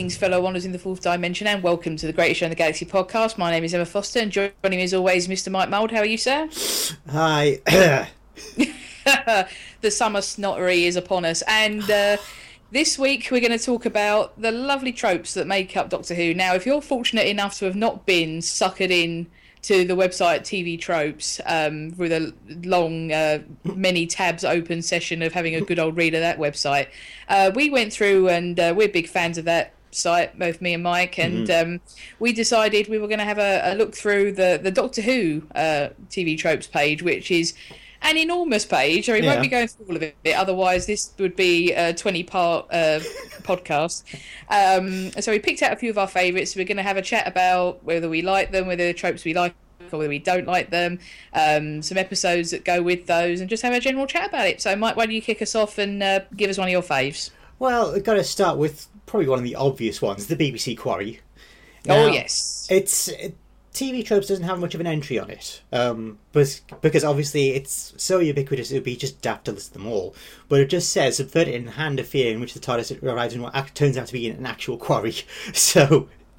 Greetings, fellow wanderers in the fourth dimension, and welcome to the Greatest Show in the Galaxy podcast. My name is Emma Foster, and joining me as always, Mr. Mike Mould. How are you, sir? Hi. the summer snottery is upon us, and uh, this week we're going to talk about the lovely tropes that make up Doctor Who. Now, if you're fortunate enough to have not been suckered in to the website TV Tropes um, with a long, uh, many tabs open session of having a good old read of that website. Uh, we went through, and uh, we're big fans of that site, both me and Mike, and Mm-hmm. um, we decided we were going to have a, a look through the the Doctor Who uh, TV Tropes page, which is an enormous page. I mean, we Yeah. won't be going through all of it. Otherwise, this would be a 20 part uh, podcast. Um, so we picked out a few of our favourites. We're going to have a chat about whether we like them, whether the tropes we like, or whether we don't like them, um, some episodes that go with those, and just have a general chat about it. So, Mike, why don't you kick us off and uh, give us one of your faves? well, we've got to start with probably one of the obvious ones, the BBC Quarry. oh, yes. It's it, TV Tropes doesn't have much of an entry on it, um, but because obviously it's so ubiquitous, it would be just daft to list them all. But it just says subverted in hand of fear in which the TARDIS arrives in what act- turns out to be an actual quarry. So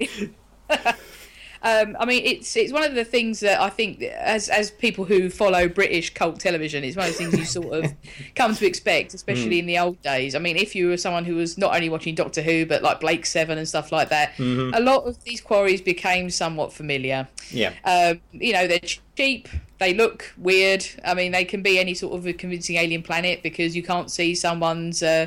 Um, I mean, it's it's one of the things that I think, as as people who follow British cult television, it's one of the things you sort of come to expect, especially in the old days. I mean, if you were someone who was not only watching Doctor Who but like Blake Seven and stuff like that, a lot of these quarries became somewhat familiar. yeah, Um, you know, they're cheap. They look weird. I mean, they can be any sort of a convincing alien planet because you can't see someone's uh,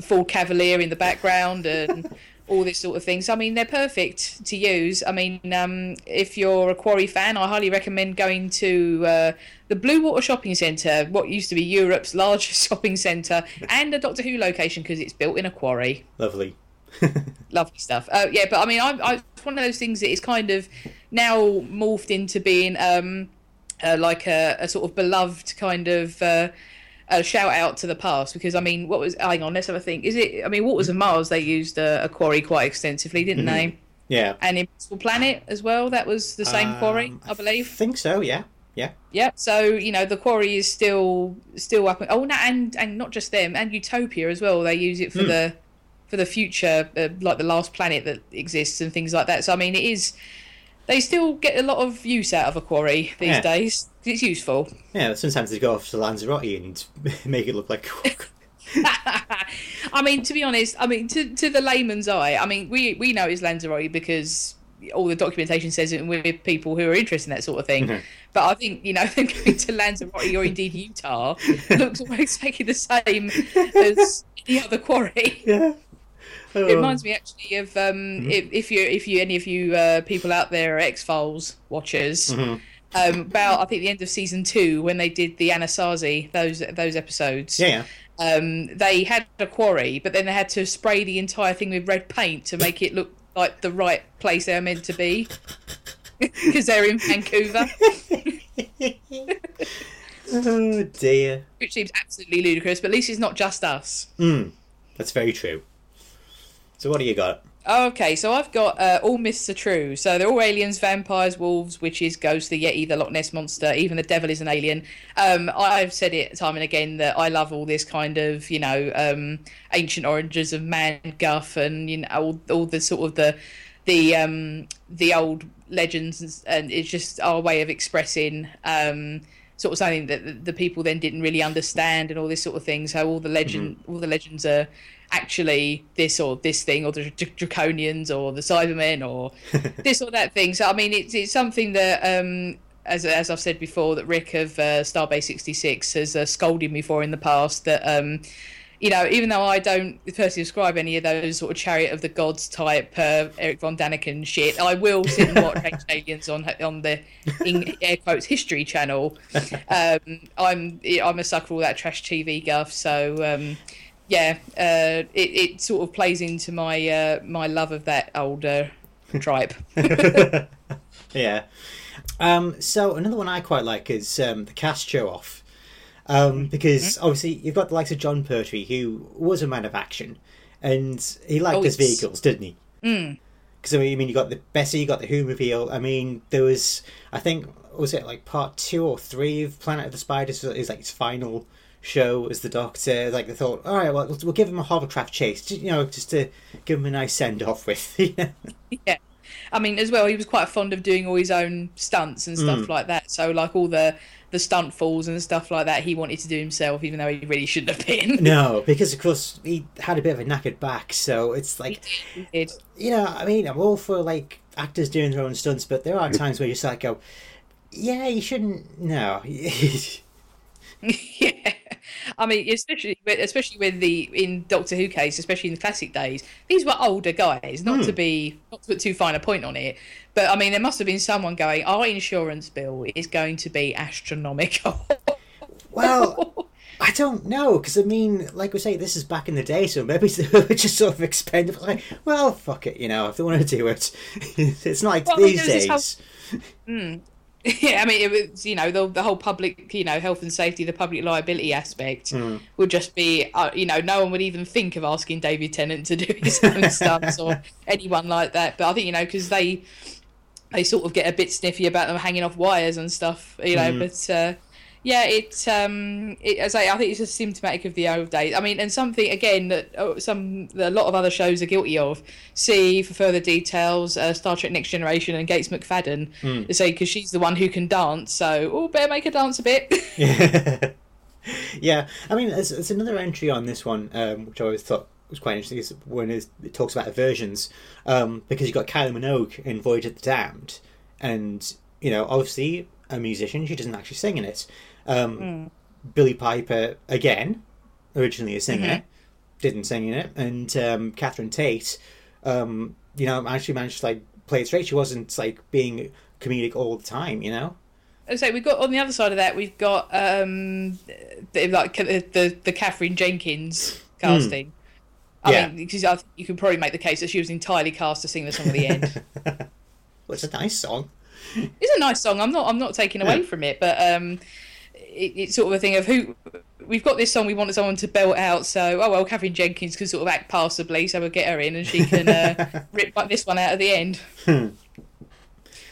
full cavalier in the background and all this sort of thing. So, I mean, they're perfect to use. I mean, um, if you're a Quarry fan, I highly recommend going to uh, the Bluewater Shopping Centre, what used to be Europe's largest shopping centre, and a Doctor Who location because it's built in a quarry lovely. lovely stuff. Uh, yeah, but I mean, I, I, it's one of those things that is kind of now morphed into being um, uh, like a, a sort of beloved kind of uh, a shout out to the past. Because I mean, what was? Hang on, let's have a think. Is it? I mean, Waters of Mars they used uh, a quarry quite extensively, didn't they? Yeah, And Impossible Planet as well. That was the same quarry, Um, I believe. I think so. Yeah, yeah. Yeah, so you know the quarry is still still up. Oh, no, and and not just them, and Utopia as well. They use it for the for the future, uh, like the last planet that exists and things like that. So I mean, it is. They still get a lot of use out of a quarry these Yeah. days. It's useful. Yeah, sometimes they go off to Lanzarote and make it look like. I mean, to be honest, I mean, to to the layman's eye, I mean, we we know it's Lanzarote because all the documentation says it, and we're people who are interested in that sort of thing. Mhm. But I think you know, them going to Lanzarote or indeed Utah looks almost exactly the same as the other quarry. yeah. It reminds me actually of um, if, if you if you any of you uh, people out there are X Files watchers. Mhm. Um, about I think the end of season two when they did the Anasazi those those episodes Yeah, yeah. um, they had a quarry, but then they had to spray the entire thing with red paint to make it look like the right place they're meant to be. Because they're in Vancouver, oh dear. which seems absolutely ludicrous, but at least it's not just us. Mm, that's very true. So what do you got? Okay, so I've got uh, all myths are true. So they're all aliens, vampires, wolves, witches, ghosts, the Yeti, the Loch Ness monster, even the devil is an alien. Um, I've said it time and again that I love all this kind of, you know, um, ancient origins of man guff and you know all, all the sort of the the um, the old legends, and, it's just our way of expressing. Um, Sort of something that the- people then didn't really understand, and all this sort of thing. So all the legend, all the legends are actually this or this thing, or the Dr- Draconians, or the Cybermen, or this or that thing. So I mean, it's it's something that, um, as as I've said before, that Rick of uh, Starbase sixty six has uh, scolded me for in the past. That um, you know, even though I don't personally describe any of those sort of Chariot of the Gods type uh, Erich von Däniken shit, I will sit and watch Ancient Aliens on on the in air quotes History Channel. Um, I'm I'm a sucker for all that trash TV guff. So. Yeah, uh, it, it sort of plays into my uh, my love of that older tripe. yeah. Um, so another one I quite like is um, the cast show off. Um, because obviously you've got the likes of Jon Pertwee, who was a man of action, and he liked Oh, his vehicles, didn't he? Mm. Because I mean, you got the Bessie, you got the Whomobile. I mean, there was, I think, was it like part two or three of Planet of the Spiders is like its final show as the Doctor. Like they thought, all right, well, we'll give him a hovercraft chase, you know, just to give him a nice send off with. yeah. I mean, as well, he was quite fond of doing all his own stunts and stuff mm. like that. So, like all the the stunt falls and stuff like that, he wanted to do himself, even though he really shouldn't have been. no, because of course he had a bit of a knackered back, so it's like, you know, I mean, I'm all for like actors doing their own stunts, but there are times where you just like go, yeah, you shouldn't. No. yeah, I mean, especially especially with the in Doctor Who case, especially in the classic days, these were older guys. Not mm. to be not to put too fine a point on it, but I mean, there must have been someone going, "Our insurance bill is going to be astronomical." well. I don't know because I mean, like we say, this is back in the day, so maybe they just sort of expendable. Like, well, fuck it, you know, if they want to do it, it's not like well, these days. Mm. Yeah, I mean, it was you know the the whole public you know health and safety, the public liability aspect mm. would just be uh, you know no one would even think of asking David Tennant to do his own stunts or anyone like that. But I think you know because they they sort of get a bit sniffy about them hanging off wires and stuff, you know. Mm. But uh, yeah, it's um, it, as I, I think it's just symptomatic of the old days. I mean, and something again that oh, some a lot of other shows are guilty of. See for further details, uh, Star Trek Next Generation and Gates McFadden. Mm. Say because she's the one who can dance, so oh, better make her dance a bit. yeah, yeah. I mean, there's, there's another entry on this one, um, which I always thought was quite interesting. Is when it talks about aversions um, because you've got Kylie Minogue in Voyage of the Damned, and you know, obviously a musician, she doesn't actually sing in it. Um, mm. Billie Piper again, originally a singer, mm-hmm. didn't sing in it, and um, Catherine Tate, um, you know, actually managed to like play it straight. She wasn't like being comedic all the time, you know. So we've got on the other side of that, we've got um, the, like the, the the Katherine Jenkins casting. Mm. I yeah. mean, because I think you could probably make the case that she was entirely cast to sing the song at the end. well, it's a nice song. It's a nice song. I'm not. I'm not taking away from it, but um, it, it's sort of a thing of who we've got this song we wanted someone to belt out so oh well Katherine Jenkins can sort of act passably so we'll get her in and she can uh, rip this one out at the end hmm.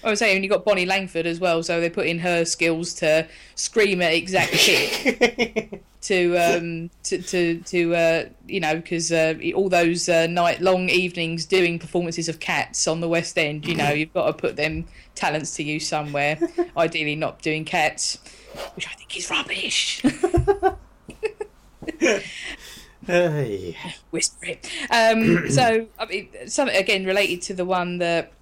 I was saying you got Bonnie Langford as well so they put in her skills to scream at exact shit to um to to, to uh you know because uh, all those uh, night long evenings doing performances of cats on the west end you know you've got to put them talents to use somewhere ideally not doing cats which I think is rubbish. hey. Whisper it. Um, so, I mean, something again related to the one that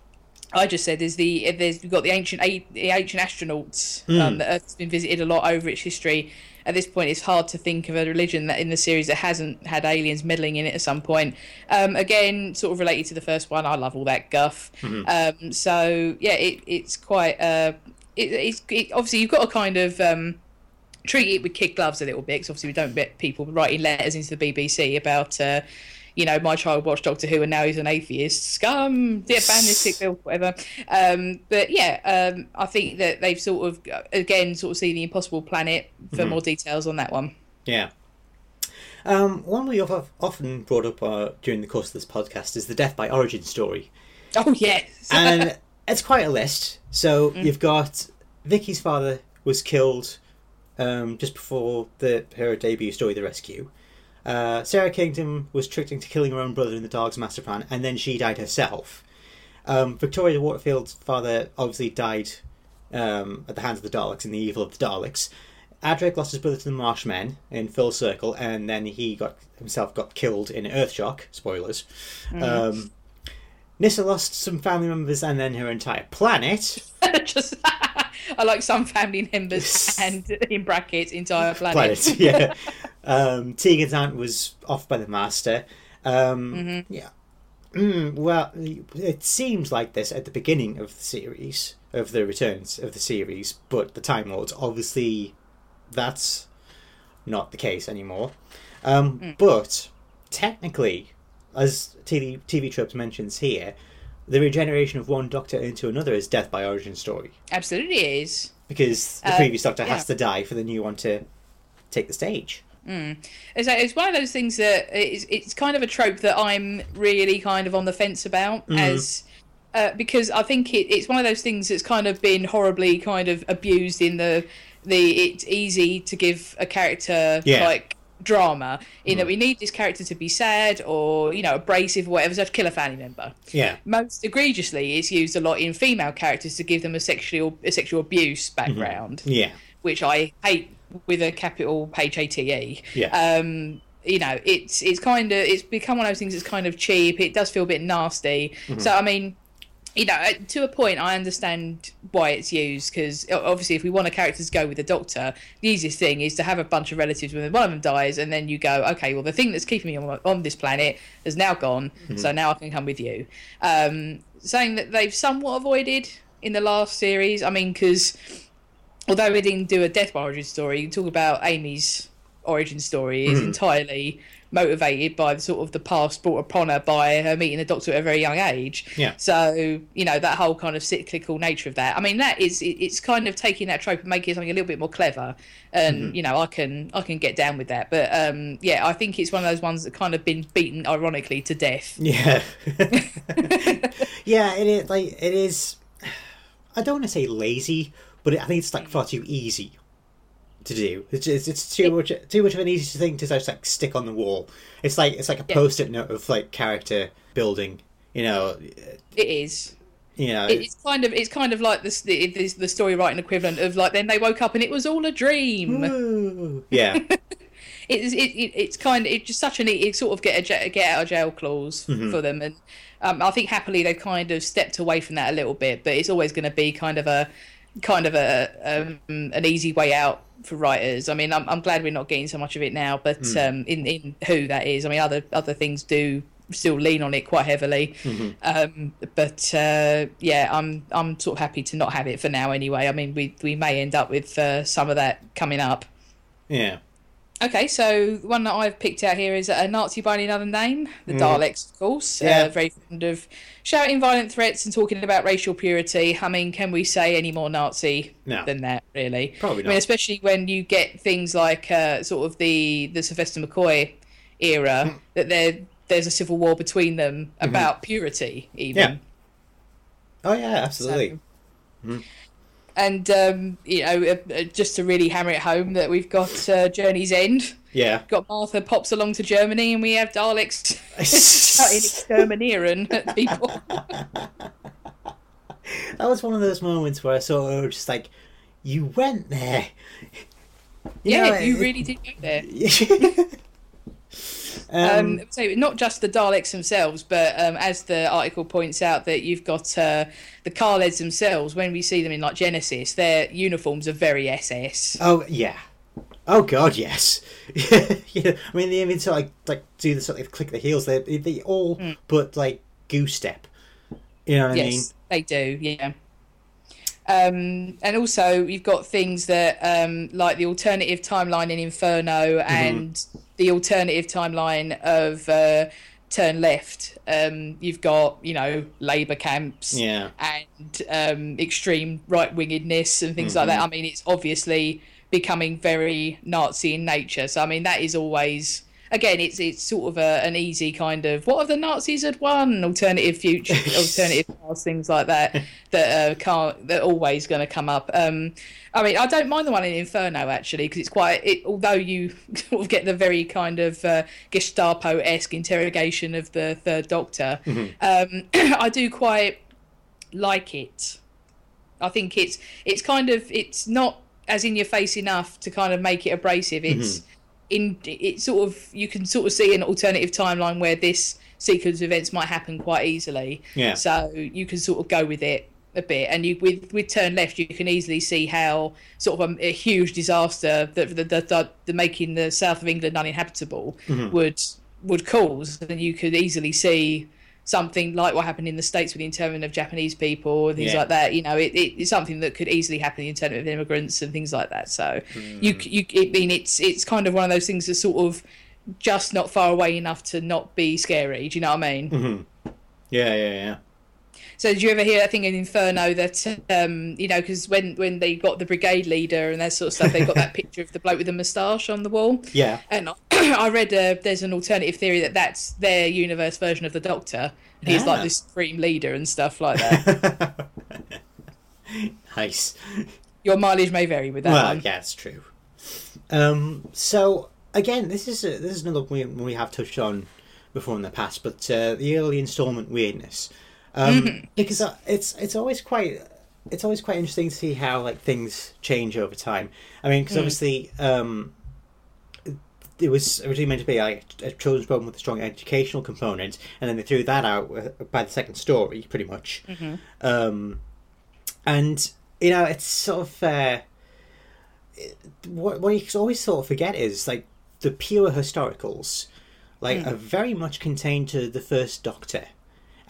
I just said is the there's we've got the ancient the ancient astronauts mm. um, that Earth's been visited a lot over its history. At this point, it's hard to think of a religion that in the series that hasn't had aliens meddling in it at some point. Um, again, sort of related to the first one, I love all that guff. Mm-hmm. Um, so yeah, it, it's quite uh, it, it's it, obviously you've got to kind of um, treat it with kid gloves a little bit because obviously we don't get people writing letters into the BBC about. Uh, you know, my child watched Doctor Who and now he's an atheist. Scum, yeah, ban this sick bill, whatever. Um, but yeah, um, I think that they've sort of again sort of seen the Impossible Planet for mm-hmm. more details on that one. Yeah. Um, one we have often brought up uh, during the course of this podcast is the death by origin story. Oh yes, and it's quite a list. So mm. you've got Vicky's father was killed um, just before the her debut story, The Rescue. Uh, Sara Kingdom was tricked into killing her own brother in the Daleks' master plan, and then she died herself. Um, Victoria Waterfield's father obviously died um, at the hands of the Daleks in the evil of the Daleks. Adric lost his brother to the Marshmen in Full Circle, and then he got himself got killed in Earthshock. Spoilers. Mm. Um, Nyssa lost some family members and then her entire planet. Just, I like some family members and in brackets entire planet. planet yeah. Um, Tegan's aunt was off by the master. Um, mm-hmm. Yeah. Mm, well, it seems like this at the beginning of the series, of the returns of the series, but the Time Lords, obviously, that's not the case anymore. Um, mm. But technically, as TV, TV Tropes mentions here, the regeneration of one Doctor into another is death by origin story. Absolutely is. Because the uh, previous Doctor yeah. has to die for the new one to take the stage. Mm. It's, it's one of those things that it's, it's kind of a trope that I'm really kind of on the fence about mm. as uh, because I think it, it's one of those things that's kind of been horribly kind of abused in the the it's easy to give a character Yeah. like drama in that we need this character to be sad or you know abrasive or whatever so to kill a family member Yeah. most egregiously it's used a lot in female characters to give them a sexual a sexual abuse background Yeah. which I hate with a capital H A T E. Yeah. Um, you know, it's it's kind of it's become one of those things that's kind of cheap. It does feel a bit nasty. Mm-hmm. So I mean, you know, to a point, I understand why it's used because obviously, if we want a character to go with the Doctor, the easiest thing is to have a bunch of relatives when one of them dies, and then you go, okay, well, the thing that's keeping me on, on this planet has now gone, Mm-hmm. so now I can come with you. Um, saying that they've somewhat avoided in the last series, I mean, because although we didn't do a death by origin story, you talk about Amy's origin story is entirely motivated by the sort of the past brought upon her by her meeting the doctor at a very young age. Yeah. So you know that whole kind of cyclical nature of that. I mean, that is it's kind of taking that trope and making it something a little bit more clever. And you know, I can I can get down with that. But um, yeah, I think it's one of those ones that kind of been beaten ironically to death. Yeah. yeah, it is like it is I don't want to say lazy, but I think it's like far too easy to do. It's it's, it's too much too much of an easy thing to just like stick on the wall. It's like it's like a Yeah. post-it note of like character building, you know, It is. you know. It's kind of it's kind of like the the, story writing equivalent of like then they woke up and it was all a dream. Woo. yeah. it's it, it, it's kind of it's just such an it sort of get a get out of jail clause Mm-hmm. for them and um, I think happily they've kind of stepped away from that a little bit but it's always going to be kind of a kind of a um, an easy way out for writers I mean I'm, I'm glad we're not getting so much of it now but Mm. um, in in who that is I mean other other things do still lean on it quite heavily Mm-hmm. um, but uh, yeah I'm I'm sort of happy to not have it for now anyway I mean we we may end up with uh, some of that coming up Yeah. Okay, so the one that I've picked out here is a Nazi by another name, the Daleks, of course. Yeah. Uh, very fond of shouting violent threats and talking about racial purity. I mean, can we say any more Nazi No. than that, really? Probably I mean, especially when you get things like uh, sort of the the Sylvester McCoy era, Hmm. that there there's a civil war between them about purity, even. Mm-hmm. Yeah. Oh yeah, absolutely. And um, you know, uh, uh, just to really hammer it home, that we've got uh, Journey's End. Yeah. got Martha pops along to Germany, and we have Daleks shouting exterminating at people. That was one of those moments where I sort of just like, you went there. You yeah, know, you it- really did go there. um, Um, so not just the Daleks themselves, but um, as the article points out, that you've got uh, the Kaleds themselves. When we see them in like Genesis, their uniforms are very SS. oh yeah. Oh god, yes. yeah, I mean, they even of like like do the sort of click the heels. They they all Hmm. put like goose step. You know what I mean? yes, they do. Yeah. Um, and also, you've got things that um, like the alternative timeline in Inferno Mm-hmm. and the alternative timeline of uh, Turn Left. Um, you've got you know Labour camps Yeah. and um, extreme right wingedness and things like that. I mean, it's obviously becoming very Nazi in nature. So I mean, that is always again, it's it's sort of a, an easy kind of what if the Nazis had won? Alternative future, alternative past, things like that that uh, can't that are always going to come up. Um, I mean, I don't mind the one in Inferno actually because it's quite. It, although you sort of get the very kind of uh, Gestapo esque interrogation of the Third Doctor, um, I do quite like it. I think it's it's kind of it's not as in your face enough to kind of make it abrasive. It's in it sort of you can sort of see an alternative timeline where this sequence of events might happen quite easily. Yeah. So you can sort of go with it a bit, and you with with turn left, you can easily see how sort of a, a huge disaster that the, the, the, the making the south of England uninhabitable mm-hmm. would would cause, and you could easily see something like what happened in the states with the internment of Japanese people and things Yeah. like that. You know, it, it, it's something that could easily happen in the internment of immigrants and things like that. So hmm. you you I mean it's it's kind of one of those things that's sort of just not far away enough to not be scary. Do you know what I mean? Mm-hmm. Yeah, yeah, yeah. So did you ever hear that thing in Inferno that um, you know because when when they got the brigade leader and that sort of stuff, they got that picture of the bloke with the moustache on the wall. Yeah. And I read uh, there's an alternative theory that that's their universe version of the Doctor, He's like the supreme leader and stuff like that. nice. Your mileage may vary with that well, one. yeah, it's true. Um, so again, this is a, this is another one we, we have touched on before in the past, but uh, the early installment weirdness, um, Mm-hmm. because uh, it's it's always quite it's always quite interesting to see how like things change over time. I mean, because Mm. obviously. Um, it was originally meant to be like a children's program with a strong educational component, and then they threw that out uh, by the second story, pretty much. Mm-hmm. Um, and you know, it's sort of uh, what what you always sort of forget is like the pure historicals, like Hmm. are very much contained to the first Doctor,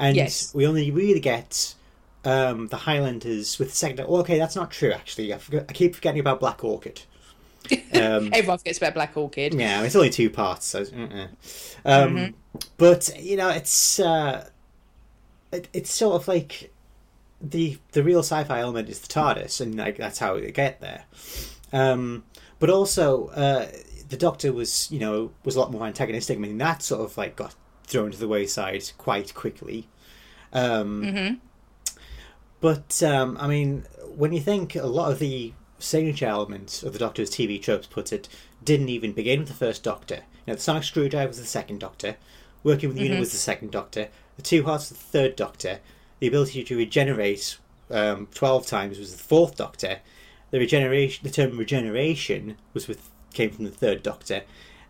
and Yes. we only really get um, the Highlanders with the second. Well, okay, that's not true actually. I, forget, I keep forgetting about Black Orchid. Um, Everyone forgets about Black Orchid. yeah, it's only two parts, so uh-uh. um, but you know, it's uh, it, it's sort of like the the real sci-fi element is the TARDIS, and like that's how we get there. Um, but also, uh, the Doctor was you know was a lot more antagonistic. I mean, that sort of like got thrown to the wayside quite quickly. Um, hmm but um, I mean, when you think a lot of the signature elements of the Doctor's TV tropes put it didn't even begin with the first Doctor. You know, the sonic screwdriver was the second Doctor. Working with the unit was the second Doctor. The two hearts was the third Doctor. The ability to regenerate um, twelve times was the fourth Doctor. The regeneration, the term regeneration, was with came from the third Doctor,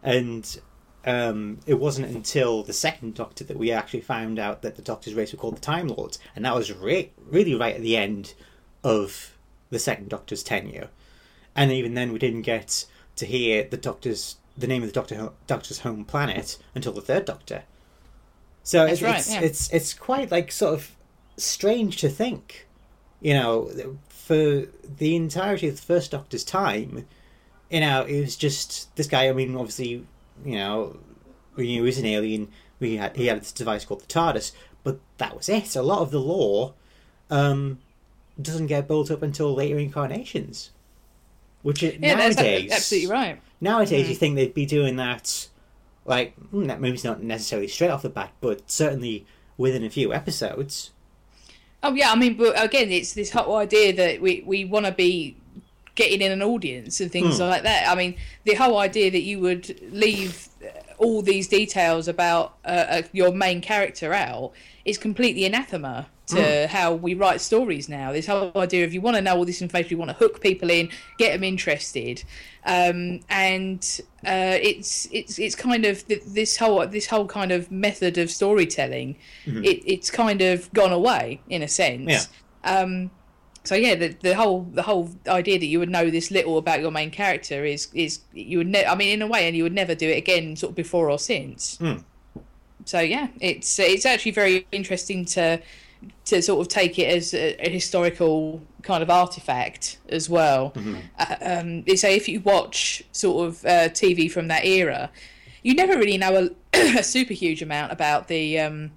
and um, it wasn't until the second Doctor that we actually found out that the Doctor's race were called the Time Lords, and that was re- really right at the end of the second Doctor's tenure. And even then, we didn't get to hear the Doctor's the name of the Doctor Doctor's home planet until the third Doctor. So That's it's right, it's, yeah. it's it's quite like sort of strange to think, you know, for the entirety of the first Doctor's time, you know, it was just this guy. I mean, obviously, you know, he was an alien. We had he had this device called the TARDIS, but that was it. A lot of the lore um, doesn't get built up until later incarnations, which it, Yeah, nowadays absolutely right. Nowadays, Mm. you think they'd be doing that, like mm, that movie's not necessarily straight off the bat, but certainly within a few episodes. Oh yeah, I mean, but again, it's this whole idea that we we want to be getting in an audience and things Hmm. like that. I mean, the whole idea that you would leave uh, all these details about uh, uh, your main character out is completely anathema to how we write stories now. This whole idea of you want to know all this information, you want to hook people in, get them interested, um, and uh, it's it's it's kind of th- this whole this whole kind of method of storytelling. It, it's kind of gone away in a sense. Yeah. Um, so yeah, the the whole the whole idea that you would know this little about your main character is is you would ne- I mean in a way, and you would never do it again, sort of before or since. Hmm. So yeah, it's it's actually very interesting to to sort of take it as a, a historical kind of artifact as well. Uh, um, so if you watch sort of uh, TV from that era, you never really know a, a super huge amount about the um,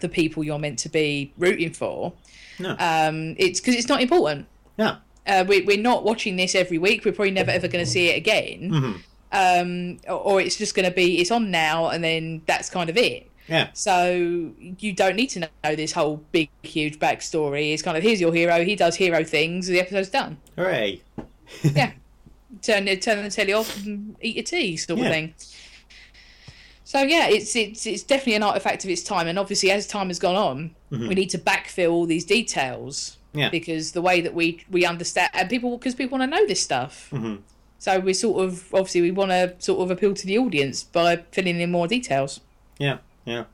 the people you're meant to be rooting for. No. Um, it's because it's not important. No. Uh, we, we're not watching this every week. We're probably never ever going to see it again. Mhm. Um, or, or it's just going to be it's on now, and then that's kind of it. Yeah. So you don't need to know this whole big, huge backstory. It's kind of here's your hero. He does hero things. The episode's done. Hooray. Yeah. turn turn the telly off and eat your tea, sort of Yeah. thing. So yeah, it's it's it's definitely an artifact of its time, and obviously as time has gone on, we need to backfill all these details. Mm-hmm. Yeah. Because the way that we we understand and people because people want to know this stuff. Mhm. So we sort of obviously we want to sort of appeal to the audience by filling in more details. Yeah. Yeah.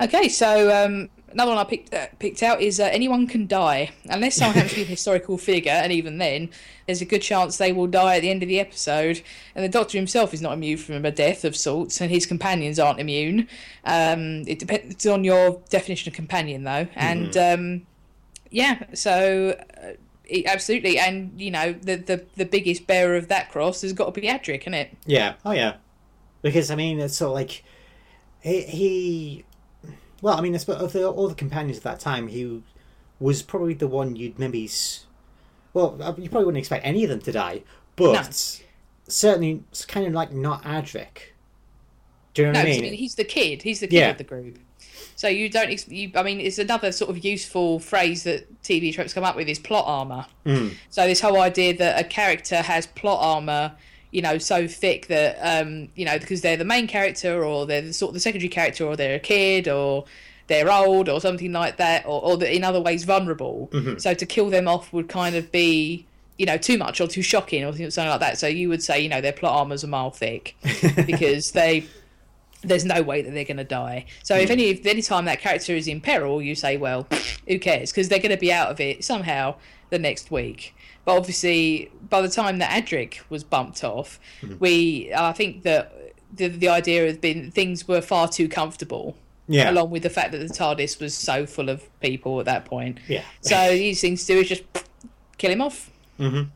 Okay, so um, another one I picked uh, picked out is uh, anyone can die unless someone happens to be a historical figure, and even then, there's a good chance they will die at the end of the episode. And the Doctor himself is not immune from a death of sorts, and his companions aren't immune. Um, it depends on your definition of companion, though, and um, yeah, so. Uh, absolutely, and you know the, the the biggest bearer of that cross has got to be Adric, isn't it? Yeah. Oh, yeah. Because I mean, it's sort of like he. he well, I mean, of the, all the companions at that time, he was probably the one you'd maybe. Well, uh, you probably wouldn't expect any of them to die, but No. certainly it's kind of like not Adric Do you know No, what I mean? I mean? he's the kid. He's the kid Yeah. of the group. So you don't. You, I mean, it's another sort of useful phrase that TV tropes come up with is plot armor. Mm. So this whole idea that a character has plot armor, you know, so thick that um, you know, because they're the main character or they're the sort of the secondary character or they're a kid or they're old or something like that or, or in other ways vulnerable. Mm-hmm. So to kill them off would kind of be you know too much or too shocking or something like that. So you would say you know their plot armor's a mile thick because they there's no way that they're going to die. So if any if any time that character is in peril, you say, well, who cares? Because they're going to be out of it somehow the next week. But obviously, by the time that Adric was bumped off, we I think that the the idea has been things were far too comfortable. Yeah. Along with the fact that the TARDIS was so full of people at that point. Yeah. So the easy thing to do is just kill him off. Mhm.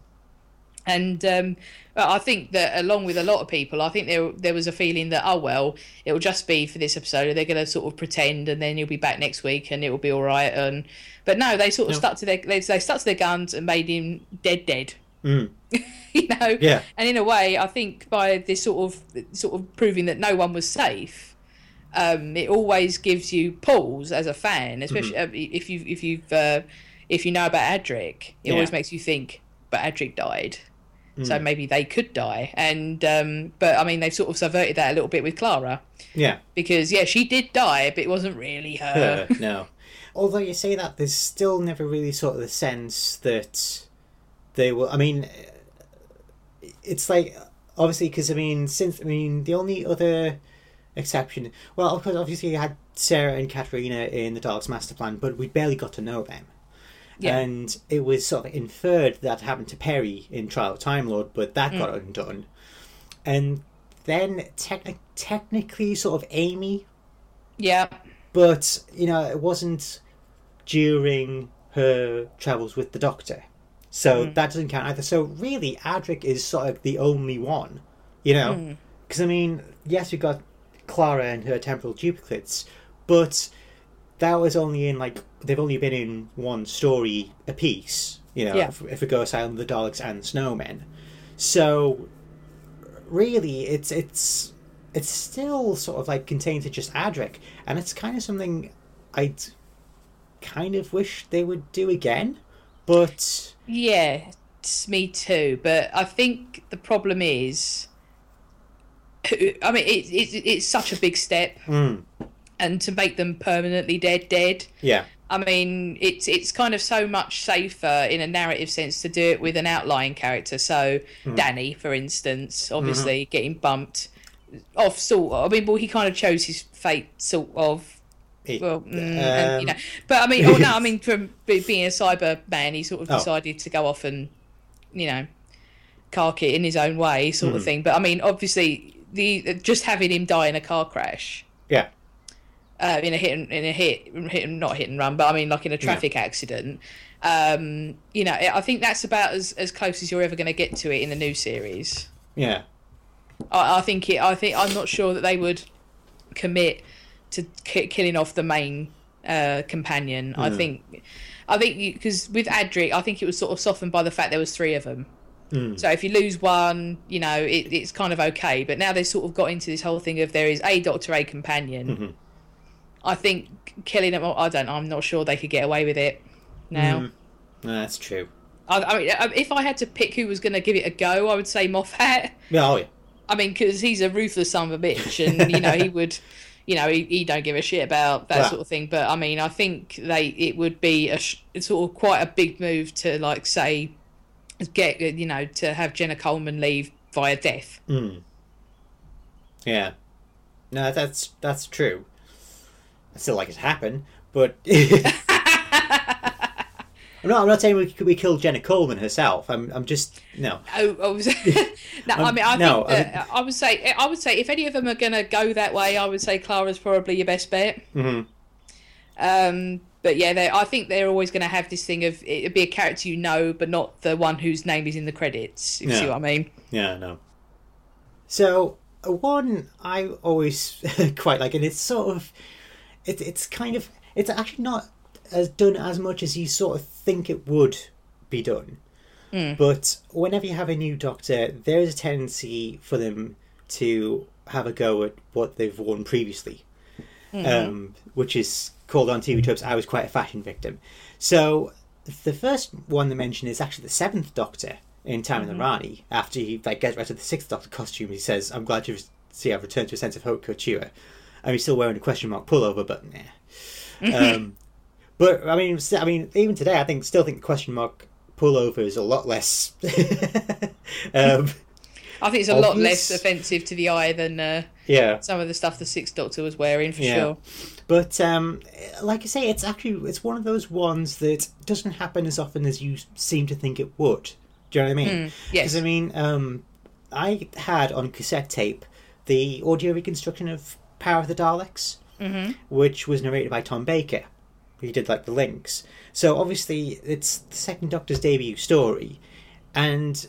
And um, I think that along with a lot of people, I think there there was a feeling that oh well, it will just be for this episode. They're going to sort of pretend, and then you'll be back next week, and it will be all right. And but no, they sort of No. stuck to their they, they stuck to their guns and made him dead, dead. Mm. you know. Yeah. And in a way, I think by this sort of sort of proving that no one was safe, um, it always gives you pause as a fan, especially Mm-hmm. uh, if you if you've uh, if you know about Adric. It always makes you think, but Adric died. So Mm. maybe they could die, and um, but I mean they've sort of subverted that a little bit with Clara Yeah. because yeah she did die, but it wasn't really her. Uh, no. Although you say that, there's still never really sort of the sense that they will. I mean, it's like obviously because I mean, since I mean, the only other exception, well, of course, obviously you had Sara and Katerina in the Daleks' master plan, but we barely got to know them. Yeah. And it was sort of inferred that happened to Peri in Trial of Time Lord, but that mm. got undone. And then techni- technically, sort of Amy. Yeah, but you know it wasn't during her travels with the doctor. So mm. that doesn't count either. So really adric is sort of the only one you know? Mm. Because i mean yes we've got clara and her temporal duplicates but that was only in like they've only been in one story a piece you know Yeah. if, if we go aside the daleks and snowmen so really it's it's it's still sort of like contained to just Adric, and it's kind of something I'd kind of wish they would do again. But Yeah, it's me too. But I think the problem is, I mean, it, it, it's such a big step, mm, and to make them permanently dead, dead. yeah, I mean, it's it's kind of so much safer in a narrative sense to do it with an outlying character. So Danny, for instance, obviously getting bumped off sort of. I mean, well, he kind of chose his fate sort of It- well, mm, and, you um, know, but I mean, oh no, I mean, from being a Cyberman, he sort of Oh. decided to go off and, you know, cark it in his own way, sort Hmm. of thing. But I mean, obviously, the just having him die in a car crash, yeah, uh, in a hit and in a hit, hit and not hit and run, but I mean, like in a traffic accident. Um, you know, I think that's about as as close as you're ever going to get to it in the new series. yeah, I, I think it. I think I'm not sure that they would commit to ki- killing off the main uh, companion. I think, I think because with Adric, I think it was sort of softened by the fact there was three of them. So if you lose one, you know it, it's kind of okay. But now they've sort of got into this whole thing of there is a Doctor, a companion. I think killing them. I don't. I'm not sure they could get away with it now. No, that's true. I, I mean, uh, if I had to pick who was going to give it a go, I would say Moffat. Yeah, oh yeah, I mean, because he's a ruthless son of a bitch, and you know he would, you know, he, he don't give a shit about that sort of thing. But I mean, I think they it would be a sort of quite a big move to like say get you know to have Jenna Coleman leave via death. yeah. No, that's that's true. I still like it to happen, but I'm not. I'm not saying we we killed Jenna Coleman herself. I'm. I'm just no. Oh, I was, no, I mean, I no, think that, I would say I would say if any of them are going to go that way, I would say Clara's probably your best bet. Mhm. Um, but yeah, they I think they're always going to have this thing of it'd be a character you know, but not the one whose name is in the credits. If you see what I mean? Yeah, no. So one I always quite like, and it's sort of, it, it's kind of, it's actually not as done as much as you sort of think it would be done. Hmm. But whenever you have a new doctor, there is a tendency for them to have a go at what they've worn previously, hmm. um, which is called on TV tropes. I was quite a fashion victim. So the first one they mention is actually the seventh Doctor in Time and the Rani. After he like gets rid of the sixth Doctor costume, he says, "I'm glad to see I've returned to a sense of haute couture." And he's still wearing a question mark pullover, but nah. um, but I mean, I mean, even today, I think still think the question mark pullover is a lot less. um, I think it's a lot less offensive to the eye than uh, yeah, some of the stuff the Sixth Doctor was wearing for Yeah. sure. but um, like I say, it's actually it's one of those ones that doesn't happen as often as you seem to think it would. Do you know what I mean? Mm, yes. Because I mean, um, I had on cassette tape the audio reconstruction of Power of the Daleks, hmm which was narrated by Tom Baker. He did like the links. So obviously, it's the second Doctor's debut story, and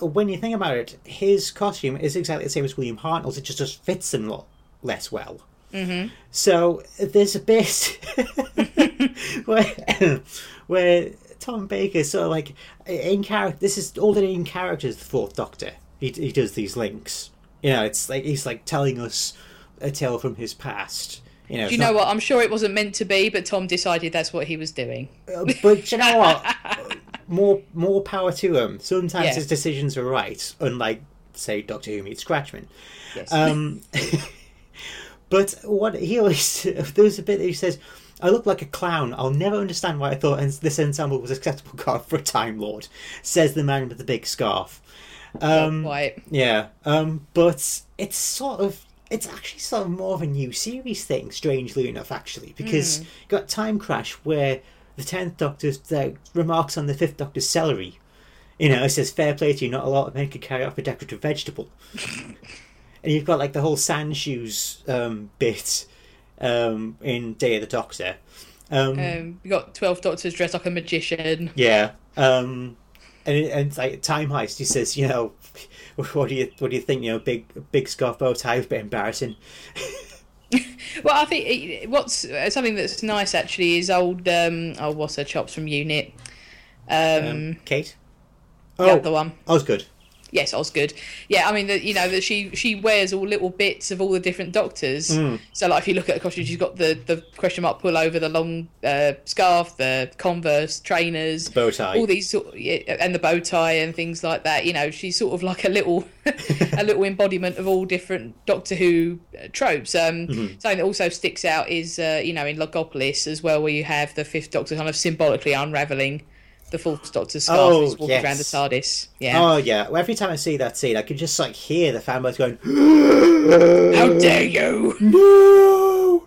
when you think about it, his costume is exactly the same as William Hartnell's. It just, just fits him lot less well. hmm So there's a bit where where Tom Baker sort of like in character. This is all that in character is the Fourth Doctor. He he does these links. You know, it's like he's like telling us a tale from his past. You know, Do you know not- what? I'm sure it wasn't meant to be, but Tom decided that's what he was doing. Uh, but you know what? more more power to him. Sometimes Yeah. his decisions are right, unlike say Doctor Who meets Scratchman. Yes. Um, but what he always there was a bit that he says, "I look like a clown. I'll never understand why I thought this ensemble was acceptable card for a Time Lord," says the man with the big scarf. Um, Quite. yeah, um, but it's sort of it's actually sort of more of a new series thing, strangely enough, actually, because you got Time Crash where the tenth Doctor's uh, remarks on the fifth Doctor's celery. You know, it says, "Fair play to you, not a lot of men could carry off a decorative vegetable." and you've got like the whole sand shoes um, bit um, in Day of the Doctor. Um, Um, we got Twelve Doctors dressed like a magician. yeah, um, and, it, and it's like time heist. He says, you know, what do you what do you think? You know, big big scarf bow tie was a bit embarrassing. Well, I think it- what's uh, something that's nice actually is old. Um, oh, what's her chops from Unit? Um, Um, Kate. Oh, the one. Oh, other one. Osgood. Yes, Osgood. Yeah, I mean that you know that she she wears all little bits of all the different doctors. Mm. So like if you look at the costume, she's got the the question mark pullover, the long uh, scarf, the Converse trainers, Bow tie. all these sort yeah, and the bow tie and things like that. You know, she's sort of like a little a little embodiment of all different Doctor Who uh, tropes. Um, Mm-hmm. Something that also sticks out is uh, you know in Logopolis as well, where you have the Fifth Doctor kind of symbolically unraveling the Fourth Doctor's scarf Oh, he's walking around the yes. TARDIS. Yeah. Oh yeah. Well, every time I see that scene, I can just like hear the fanboys going, How dare you! "No!"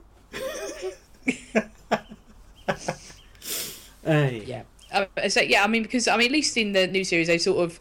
Ay. Yeah. Uh, so yeah, I mean, because I mean, at least in the new series, they've sort of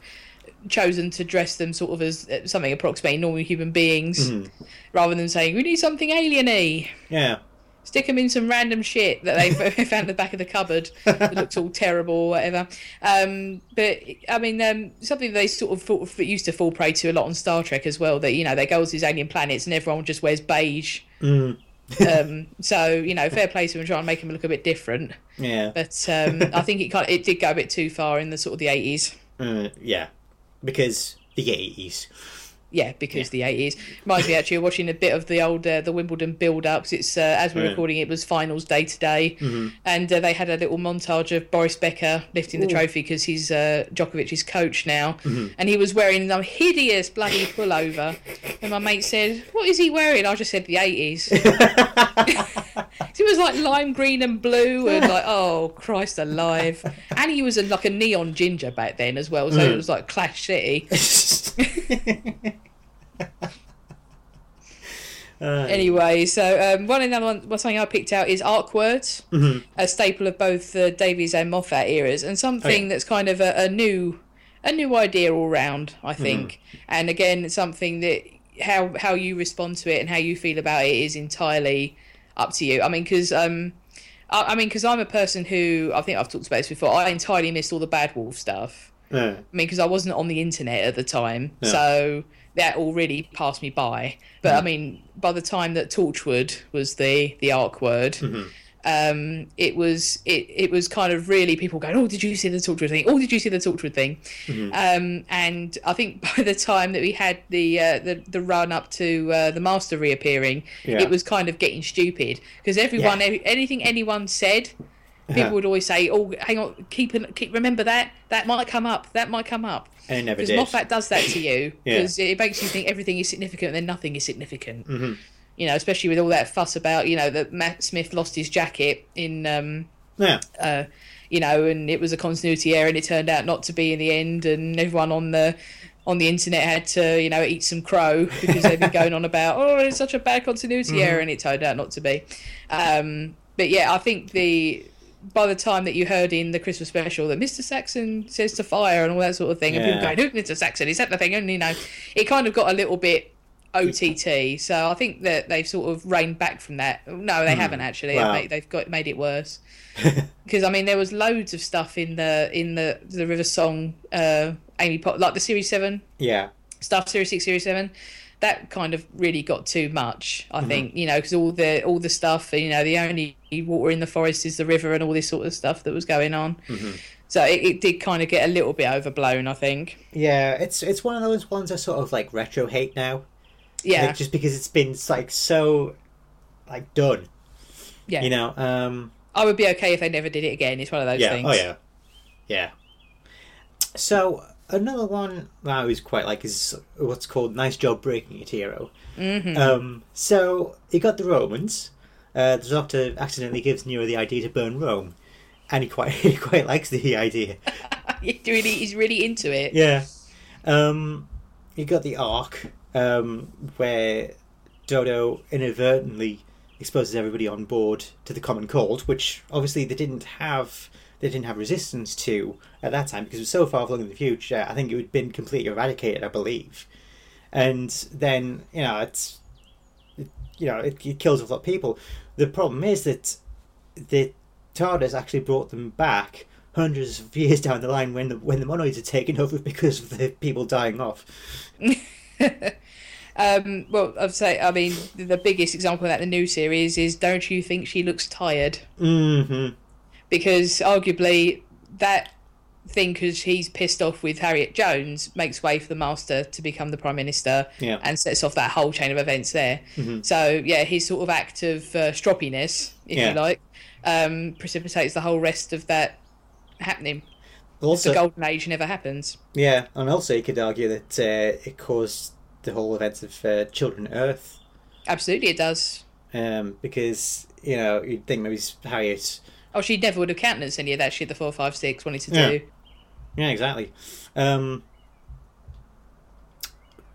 chosen to dress them sort of as uh, something approximating normal human beings, Mm-hmm. rather than saying we need something alieny. Yeah. Stick them in some random shit that they found at the back of the cupboard that looks all terrible or whatever. Um, but I mean, um, something they sort of thought, used to fall prey to a lot on Star Trek as well. That you know they go to these alien planets and everyone just wears beige. Mm. um, so you know, fair play to them and try and make them look a bit different. Yeah. But um, I think it kind of, it did go a bit too far in the sort of the eighties. Uh, yeah. Because the eighties. Yeah, because the eighties reminds me actually of watching a bit of the old uh, the Wimbledon build ups. It's uh, as we're Yeah. recording, it was finals day today, Mm-hmm. and uh, they had a little montage of Boris Becker lifting the trophy because he's uh, Djokovic's coach now, Mm-hmm. and he was wearing a hideous bloody pullover. and my mate said, "What is he wearing?" I just said the eighties. It was like lime green and blue, and like, oh Christ alive! And he was a, like a neon ginger back then as well, so Mm. it was like Clash City. Uh, Anyway, so um, one another one, well, something I picked out is arc words, mhm. a staple of both the Davies and Moffat eras, and something Oh, yeah. that's kind of a, a new, a new idea all round. I Mm-hmm. think, and again, something that how how you respond to it and how you feel about it is entirely up to you. I mean, because um, I, I mean, because I'm a person who I think I've talked about this before. I entirely missed all the Bad Wolf stuff. Uh, I mean, because I wasn't on the internet at the time, Yeah. so that all really passed me by. But I mean, by the time that Torchwood was the the arc word, um, it was it, it was kind of really people going, oh, did you see the Torchwood thing? Oh, did you see the Torchwood thing? Mm-hmm. Um, and I think by the time that we had the uh, the, the run up to uh, the Master reappearing, Yeah. it was kind of getting stupid because everyone Yeah. every- anything anyone said. People Uh-huh. would always say, "Oh, hang on, keep an, keep remember that that might come up, that might come up." And it never Because did. Moffat does that to you Yeah. because it makes you think everything is significant and then nothing is significant. Mhm. You know, especially with all that fuss about you know that Matt Smith lost his jacket in, um, Yeah. uh, you know, and it was a continuity error and it turned out not to be in the end, and everyone on the on the internet had to you know eat some crow because they've been going on about oh it's such a bad continuity error and it turned out not to be. Um, but yeah, I think the by the time that you heard in the Christmas special that Mr. Saxon says to fire and all that sort of thing, and people Yeah. going, "Who Mr. Saxon? Is that the thing?" And you know, it kind of got a little bit OTT. So I think that they've sort of reined back from that. No, they hmm. haven't actually. Wow. They- They've got made it worse because I mean there was loads of stuff in the in the the River Song uh, Amy Pond like the Series Seven Yeah. stuff, Series Six, Series Seven. That kind of really got too much, I mm-hmm. think. You know, because all the all the stuff, you know, the only water in the forest is the river, and all this sort of stuff that was going on. Mm-hmm. So it, it did kind of get a little bit overblown, I think. Yeah. It's it's one of those ones I sort of like retro hate now. Yeah, Like, just because it's been like so like done. yeah. You know. Um. I would be okay if they never did it again. It's one of those Yeah. things. Oh yeah. Yeah. So another one that I always quite like is what's called "Nice Job Breaking It" hero. Mm-hmm. Um. So he got the Romans. Uh, the Doctor accidentally gives Nero the idea to burn Rome, and he quite he quite likes the idea. He's really, he's really into it. Yeah. Um, you got the Ark, um, where Dodo inadvertently exposes everybody on board to the common cold, which obviously they didn't have. They didn't have resistance to at that time because it was so far flung in the future. I think it would have been completely eradicated, I believe. And then you know it's, it, you know, it, it kills a lot of people. The problem is that the TARDIS actually brought them back hundreds of years down the line when the when the monoids are taken over because of the people dying off. Um, well, I'd say, I mean, the biggest example of that in the new series is don't you think she looks tired? hmm Because arguably that thing, because he's pissed off with Harriet Jones, makes way for the Master to become the Prime Minister Yeah. and sets off that whole chain of events there. So, yeah, his sort of act of uh, stroppiness, if Yeah. you like, um, precipitates the whole rest of that happening. Also, the Golden Age never happens. yeah, and also you could argue that uh, it caused the whole events of uh, Children Earth, Absolutely, it does. um, because you know you'd think maybe Harriet. Oh, she never would have countenanced any of that shit the 456 wanted to Yeah. do. Yeah, exactly. Um,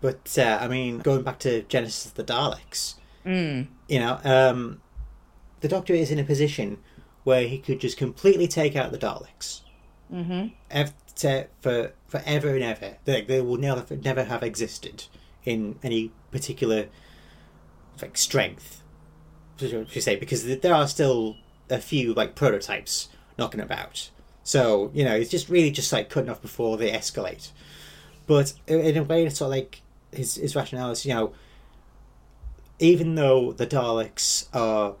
but uh, I mean, going back to Genesis of the Daleks, Mm. you know, um, the Doctor is in a position where he could just completely take out the Daleks. hmm ev- for forever and ever. They, they will never never have existed in any particular like strength. Should you say because there are still a few like prototypes knocking about. So you know it's just really just like cutting off before they escalate. But in a way, it's sort of like his his rationale is you know even though the Daleks are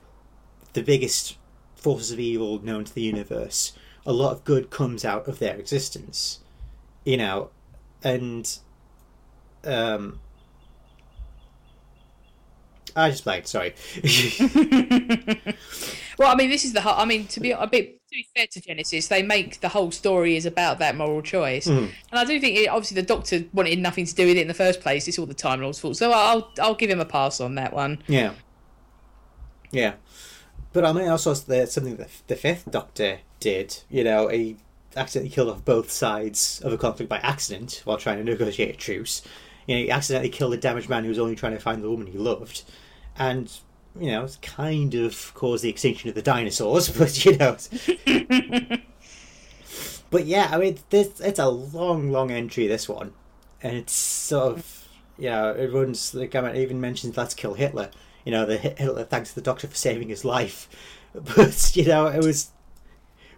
the biggest forces of evil known to the universe, a lot of good comes out of their existence. You know, and um I just played. sorry. Well, I mean, this is the. whole- I mean, to be a bit to be fair to Genesis, they make the whole story is about that moral choice, Mhm. and I do think it, obviously the Doctor wanted nothing to do with it in the first place. It's all the Time Lord's fault, so I'll I'll give him a pass on that one. yeah. Yeah. But I mean also there's something that the fifth Doctor did, you know, he accidentally killed off both sides of a conflict by accident while trying to negotiate a truce. You know, he accidentally killed a damaged man who was only trying to find the woman he loved. And you know, it's kind of caused the extinction of the dinosaurs, but you know. but yeah, I mean, this it's a long, long entry. This one, and it's sort of you know, it runs. Like I mean, it even mentions "Let's kill Hitler." You know, the Hitler thanks the Doctor for saving his life, but you know, it was,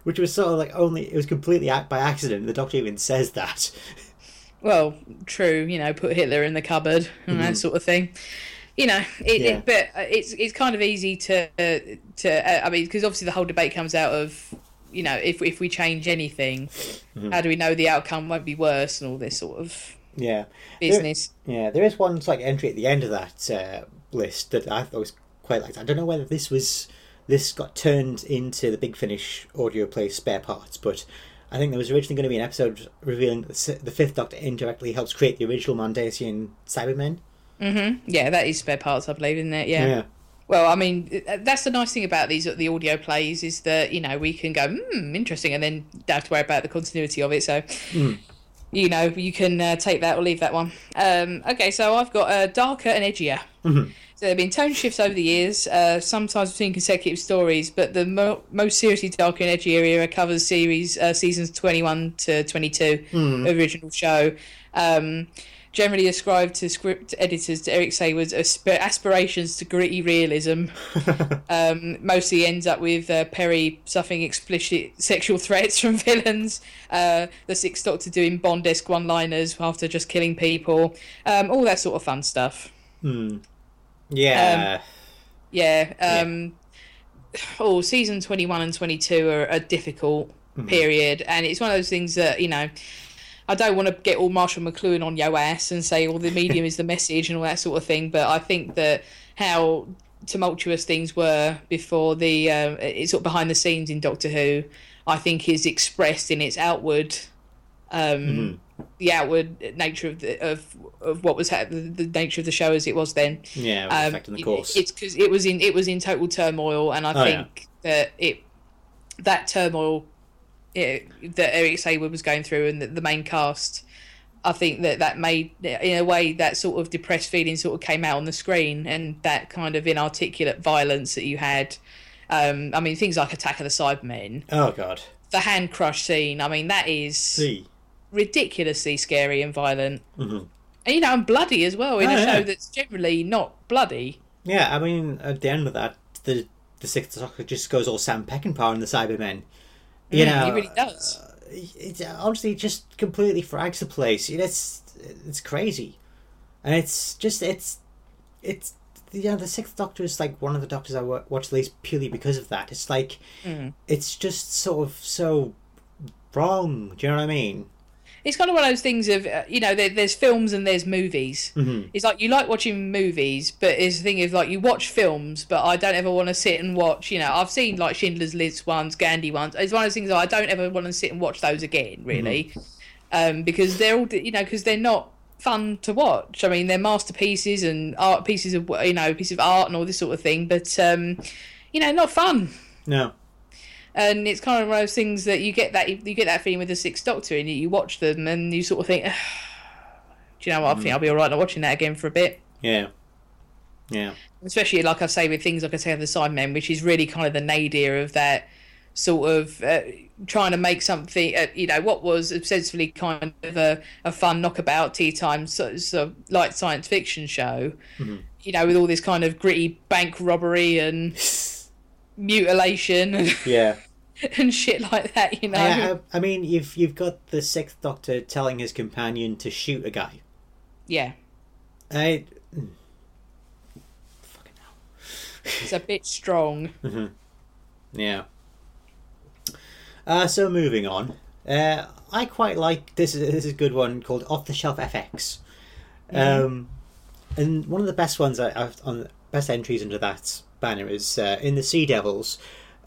which was sort of like only it was completely act by accident. The Doctor even says that. Well, true, you know, put Hitler in the cupboard and that mm-hmm. sort of thing. You know, it, Yeah. it, but uh, it's it's kind of easy to to uh, I mean, because obviously the whole debate comes out of you know if if we change anything, Mm-hmm. how do we know the outcome won't be worse and all this sort of Yeah. business. Yeah, there is one like entry at the end of that uh, list that I thought was quite like. I don't know whether this was this got turned into the Big Finish audio play spare parts, but I think there was originally going to be an episode revealing that the, the Fifth Doctor indirectly helps create the original Mondasian Cybermen. Yeah, that is spare parts, I believe, isn't it? Yeah. Well, I mean, that's the nice thing about these the audio plays is that you know we can go, hmm, interesting, and then don't have to worry about the continuity of it. So, you know, you can uh, take that or leave that one. Um, okay, so I've got uh, darker and edgier. So there have been tone shifts over the years, uh, sometimes between consecutive stories, but the mo- most seriously darker and edgier era covers series uh, seasons 21 to 22 of the original show. Um, generally ascribed to script editors to Eric Saward's asp- aspirations to gritty realism. um, mostly ends up with uh, Peri suffering explicit sexual threats from villains, uh, the Sixth Doctor doing Bond-esque one-liners after just killing people, um, all that sort of fun stuff. Hmm. Yeah. Yeah. Um, Oh, season 21 and 22 are a difficult Mm-hmm. period, and it's one of those things that, you know, I don't want to get all Marshall McLuhan on yo ass and say, well, the medium is the message and all that sort of thing, but I think that how tumultuous things were before the, uh, it's sort of behind the scenes in Doctor Who, I think is expressed in its outward. Um, The outward nature of the of of what was the, the nature of the show as it was then. yeah, it Um, affecting the it- course. It's because it was in it was in total turmoil, and I Oh, think that it that turmoil it, that Eric Saward was going through, and the, the main cast, I think that that made in a way that sort of depressed feeling sort of came out on the screen, and that kind of inarticulate violence that you had. Um, I mean, things like Attack of the Cybermen, oh god. the hand crush scene. I mean, that is See. ridiculously scary and violent, and you know, and bloody as well in Oh, a show that's generally not bloody. Yeah, I mean, at the end of that, the the Sixth Doctor just goes all Sam Peckinpah and the Cybermen. You Mm, know, he really does. it honestly just completely frags the place. It's it's crazy, and it's just it's it's yeah. The Sixth Doctor is like one of the Doctors I wa- watch least purely because of that. It's like it's just sort of so wrong. Do you know what I mean? It's kind of one of those things of uh, you know there, there's films and there's movies. Mm-hmm. It's like you like watching movies, but it's the thing of like you watch films, but I don't ever want to sit and watch. You know, I've seen like Schindler's List ones, Gandhi ones. It's one of those things I don't ever want to sit and watch those again, really, um, because they're all you know because they're not fun to watch. I mean, they're masterpieces and art pieces of you know pieces of art and all this sort of thing, but um, you know, not fun No. And it's kind of one of those things that you get that you get that feeling with the Sixth Doctor, and you watch them, and you sort of think, "Do you know what? I think I'll be all right not watching that again for a bit." Yeah. Yeah. Especially like I say with things like I say of the Cybermen, which is really kind of the nadir of that sort of uh, trying to make something, uh, you know, what was ostensibly kind of a, a fun knockabout tea time sort of, sort of light science fiction show, you know, with all this kind of gritty bank robbery and mutilation and, Yeah. and shit like that, you know. I, I, I mean, you've you've got the Sixth Doctor telling his companion to shoot a guy. Yeah, I. mm. Fucking hell. it's a bit strong. Yeah. Uh, so moving on, uh, I quite like this. Is, this is a good one called Off the Shelf FX, um, and one of the best ones I, I've on best entries under that banner is uh, in the Sea Devils.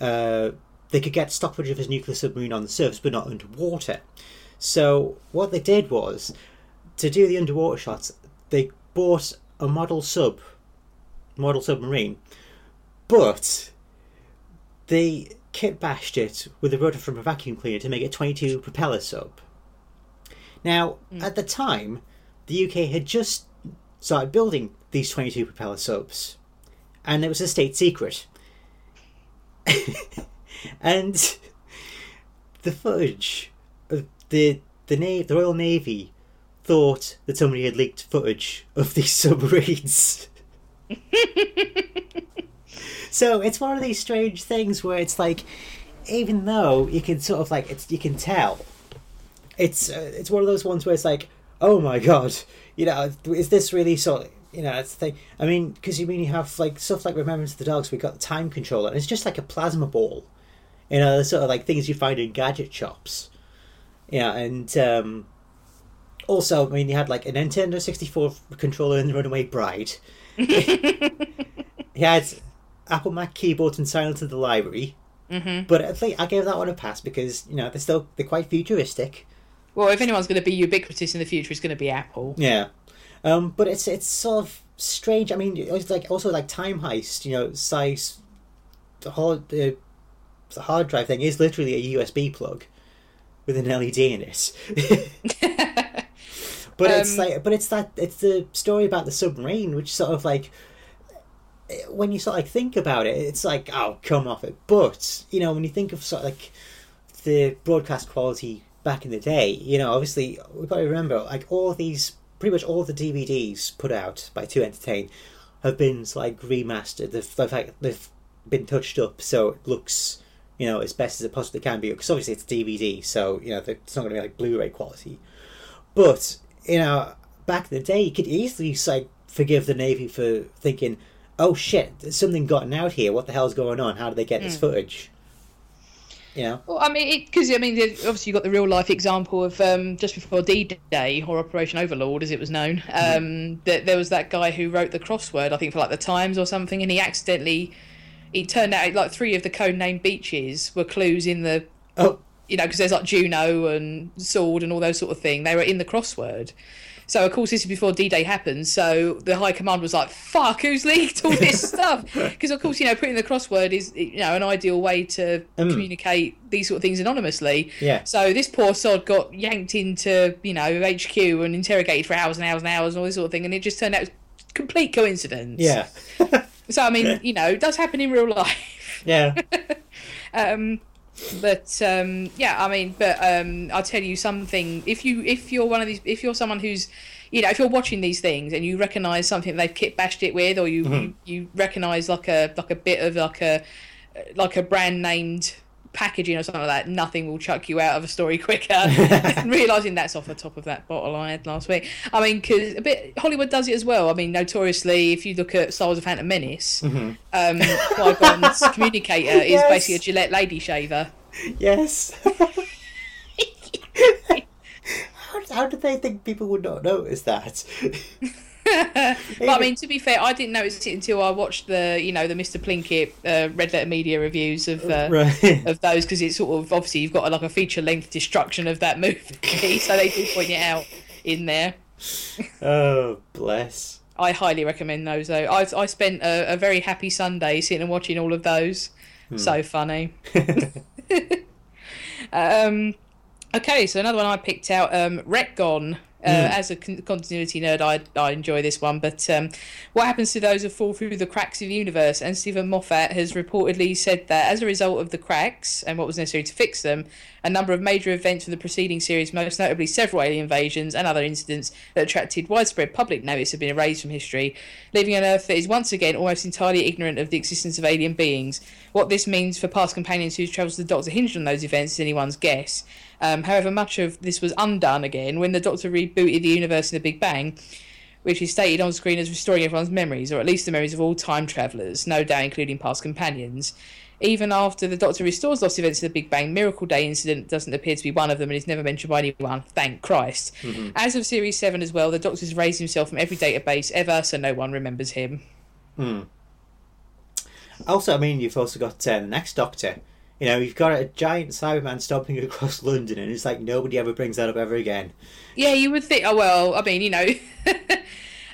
Uh, they could get stock footage of his nuclear submarine on the surface, but not underwater. So what they did was to do the underwater shots. They bought a model sub, model submarine, but they kit bashed it with a rotor from a vacuum cleaner to make it 22 propeller sub. Now, at the time, the UK had just started building these 22 propeller subs, and it was a state secret. and the footage of the the the Royal Navy thought that somebody had leaked footage of these submarines. So it's one of these strange things where it's like, even though you can sort of like it's you can tell, it's uh, it's one of those ones where it's like, oh my god, you know, is this really sort? You know, it's the thing. I mean, because you mean you have like stuff like Remembrance of the Daleks. We got the time controller, and it's just like a plasma ball. You know, the sort of like things you find in gadget shops. Yeah, and um, also, I mean, you had like a Nintendo sixty four controller in the Runaway Bride. he had Apple Mac keyboards and Silence of the Library. hmm But I think I gave that one a pass because you know they're still they're quite futuristic. Well, if anyone's going to be ubiquitous in the future, it's going to be Apple. Yeah, um, but it's it's sort of strange. I mean, it's like also like Time Heist. You know, size the hard the, the hard drive thing is literally a USB plug with an LED in it. but it's Um, like, but it's that it's the story about the submarine, which sort of like when you sort of like think about it, it's like oh come off it. But you know when you think of sort of like the broadcast quality back in the day, you know obviously we've got to remember like all these pretty much all the DVDs put out by Two Entertain have been like remastered. They've they've, they've been touched up so it looks you know as best as it possibly can be because obviously it's DVD, so you know it's not going to be like Blu-ray quality. But you know, back in the day, you could easily like forgive the Navy for thinking, "Oh shit, there's something gotten out here. What the hell's going on? How did they get this hmm. footage?" You know, Well, I mean, because I mean, obviously you've got the real life example of um, just before D Day or Operation Overlord, as it was known. Um, that there was that guy who wrote the crossword, I think for like the Times or something, and he accidentally. It turned out like three of the code name beaches were clues in the oh you know, because there's like Juno and Sword and all those sort of thing. They were in the crossword. So of course this is before D-Day happened. So the High Command was like, "Fuck, who's leaked all this stuff?" Because of course you know putting the crossword is you know an ideal way to Mm. communicate these sort of things anonymously. yeah, So this poor sod got yanked into you know HQ and interrogated for hours and hours and hours and all this sort of thing, and it just turned out complete coincidence. yeah, So I mean, you know, it does happen in real life. yeah, Um, but um, yeah, I mean, but um, I'll tell you something. If you if you're one of these, if you're someone who's, you know, if you're watching these things and you recognise something they've kit bashed it with, or you you, you recognise like a like a bit of like a like a brand named packaging or something like that, nothing will chuck you out of a story quicker. Realizing that's off the top of that bottle I had last week. I mean, because a bit Hollywood does it as well. I mean, notoriously, if you look at Star Wars: The Phantom Menace, um, Qui-Gon's communicator is Yes. basically a Gillette lady shaver. yes. how, how did they think people would not notice that? But I mean, to be fair, I didn't notice it until I watched the, you know, the Mr. Plinkett uh, Red Letter Media reviews of uh, right. of those because it's sort of obviously you've got a, like a feature length destruction of that movie, so they do point it out in there. oh bless. I highly recommend those though. I I spent a, a very happy Sunday sitting and watching all of those. So funny. Um, okay, so another one I picked out, um, Retcon. Uh, As a con- continuity nerd, I, I enjoy this one. But um, what happens to those who fall through the cracks of the universe? And Steven Moffat has reportedly said that as a result of the cracks and what was necessary to fix them, a number of major events from the preceding series, most notably several alien invasions and other incidents that attracted widespread public notice, have been erased from history, leaving an Earth that is once again almost entirely ignorant of the existence of alien beings. What this means for past companions whose travels to the Doctor hinged on those events is anyone's guess. Um, however, much of this was undone again when the Doctor rebooted the universe in the Big Bang, which is stated on screen as restoring everyone's memories, or at least the memories of all time travellers, no doubt including past companions. Even after the Doctor restores lost events in the Big Bang, Miracle Day incident doesn't appear to be one of them and is never mentioned by anyone, thank Christ. As of Series 7 as well, the Doctor's raised himself from every database ever, so no one remembers him. Also, I mean, you've also got uh, the next Doctor. You know, you've got a giant Cyberman stomping across London, and it's like nobody ever brings that up ever again. Yeah, you would think. Oh well, I mean, you know,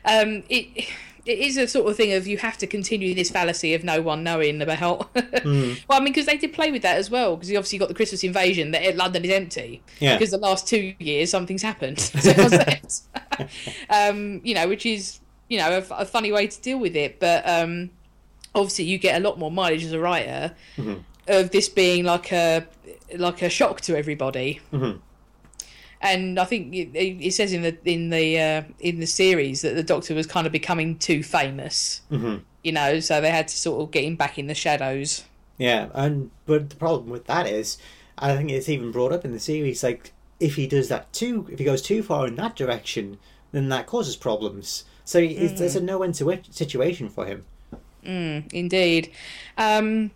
um, it it is a sort of thing of you have to continue this fallacy of no one knowing about. Well, I mean, because they did play with that as well. Because you obviously got the Christmas invasion that London is empty. Yeah. Because the last two years something's happened. So um, you know, which is you know a, a funny way to deal with it, but um, obviously you get a lot more mileage as a writer of this being like a like a shock to everybody and I think it, it says in the in the uh, in the series that the Doctor was kind of becoming too famous. Mm-hmm. You know, so they had to sort of get him back in the shadows. Yeah, and but the problem with that is, I think it's even brought up in the series. Like, if he does that too, if he goes too far in that direction, then that causes problems. So it's, there's a no-win situation for him. Indeed. Um,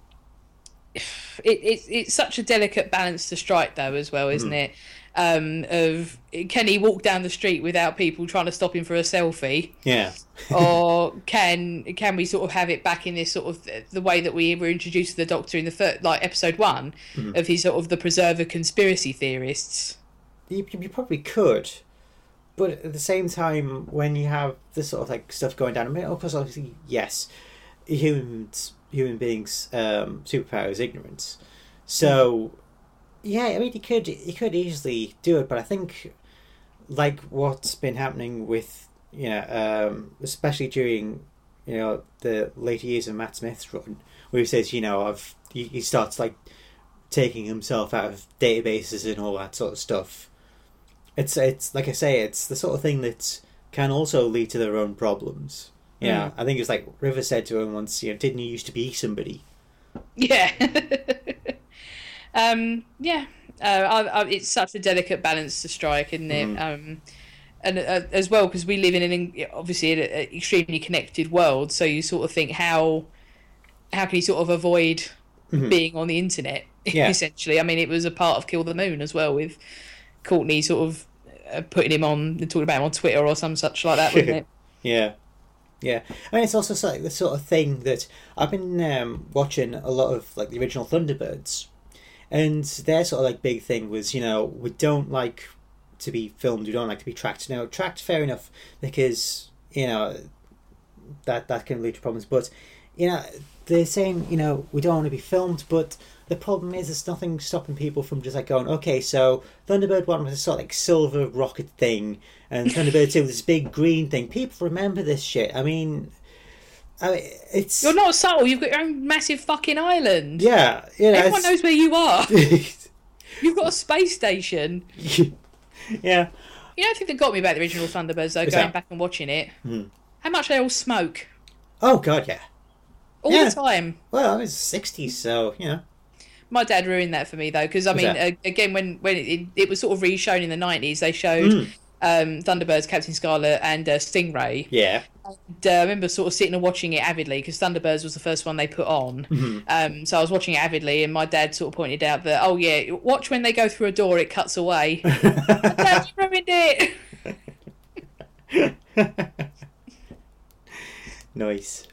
it, it's it's such a delicate balance to strike, though, as well, isn't it? Um, of can he walk down the street without people trying to stop him for a selfie, Yeah. or can can we sort of have it back in this sort of the way that we were introduced to the Doctor in the first, like episode one of his sort of the preserver conspiracy theorists. You, you probably could, but at the same time, when you have this sort of like stuff going down, I mean, of course, obviously, yes, humans, human beings, um, superpower is ignorance. So, yeah, I mean, you could you could easily do it, but I think, like what's been happening with you know, um, especially during you know the later years of Matt Smith's run, where he says, you know, I've he, he starts like taking himself out of databases and all that sort of stuff. It's it's like I say, it's the sort of thing that can also lead to their own problems. Yeah, I think it's like River said to him once, you know, didn't you used to be somebody? Yeah. um, yeah. Uh, I, I, it's such a delicate balance to strike, isn't it? Um, and uh, as well, because we live in an obviously an extremely connected world, so you sort of think how how can you sort of avoid being on the internet? Yeah. Essentially, I mean, it was a part of Kill the Moon as well, with Courtney sort of uh, putting him on, and talking about him on Twitter or some such like that, wasn't it? Yeah, yeah. I mean, it's also like the sort of thing that I've been um, watching a lot of like the original Thunderbirds, and their sort of like big thing was you know we don't like to be filmed, we don't like to be tracked. Now, tracked fair enough because you know that that can lead to problems, but you know they're saying you know we don't want to be filmed, but the problem is there's nothing stopping people from just like going okay so Thunderbird one was a sort of like silver rocket thing and Thunderbird two was this big green thing. People remember this shit. I mean, I mean it's You're not subtle. You've got your own massive fucking island. yeah you know Everyone it's- knows where you are. You've got a space station. yeah You know, I think that got me about the original Thunderbirds, though, What's going that? back and watching it. How much they all smoke. oh god yeah All Yeah. the time. well I was sixty so you know My dad ruined that for me, though, because, I mean, uh, again, when, when it, it was sort of re-shown in the 90s, they showed Mm. Um, Thunderbirds, Captain Scarlet, and uh, Stingray. yeah And, uh, I remember sort of sitting and watching it avidly, because Thunderbirds was the first one they put on. Mm-hmm. Um, so I was watching it avidly, and my dad sort of pointed out that, oh, yeah, watch when they go through a door, it cuts away. Dad, you ruined it! nice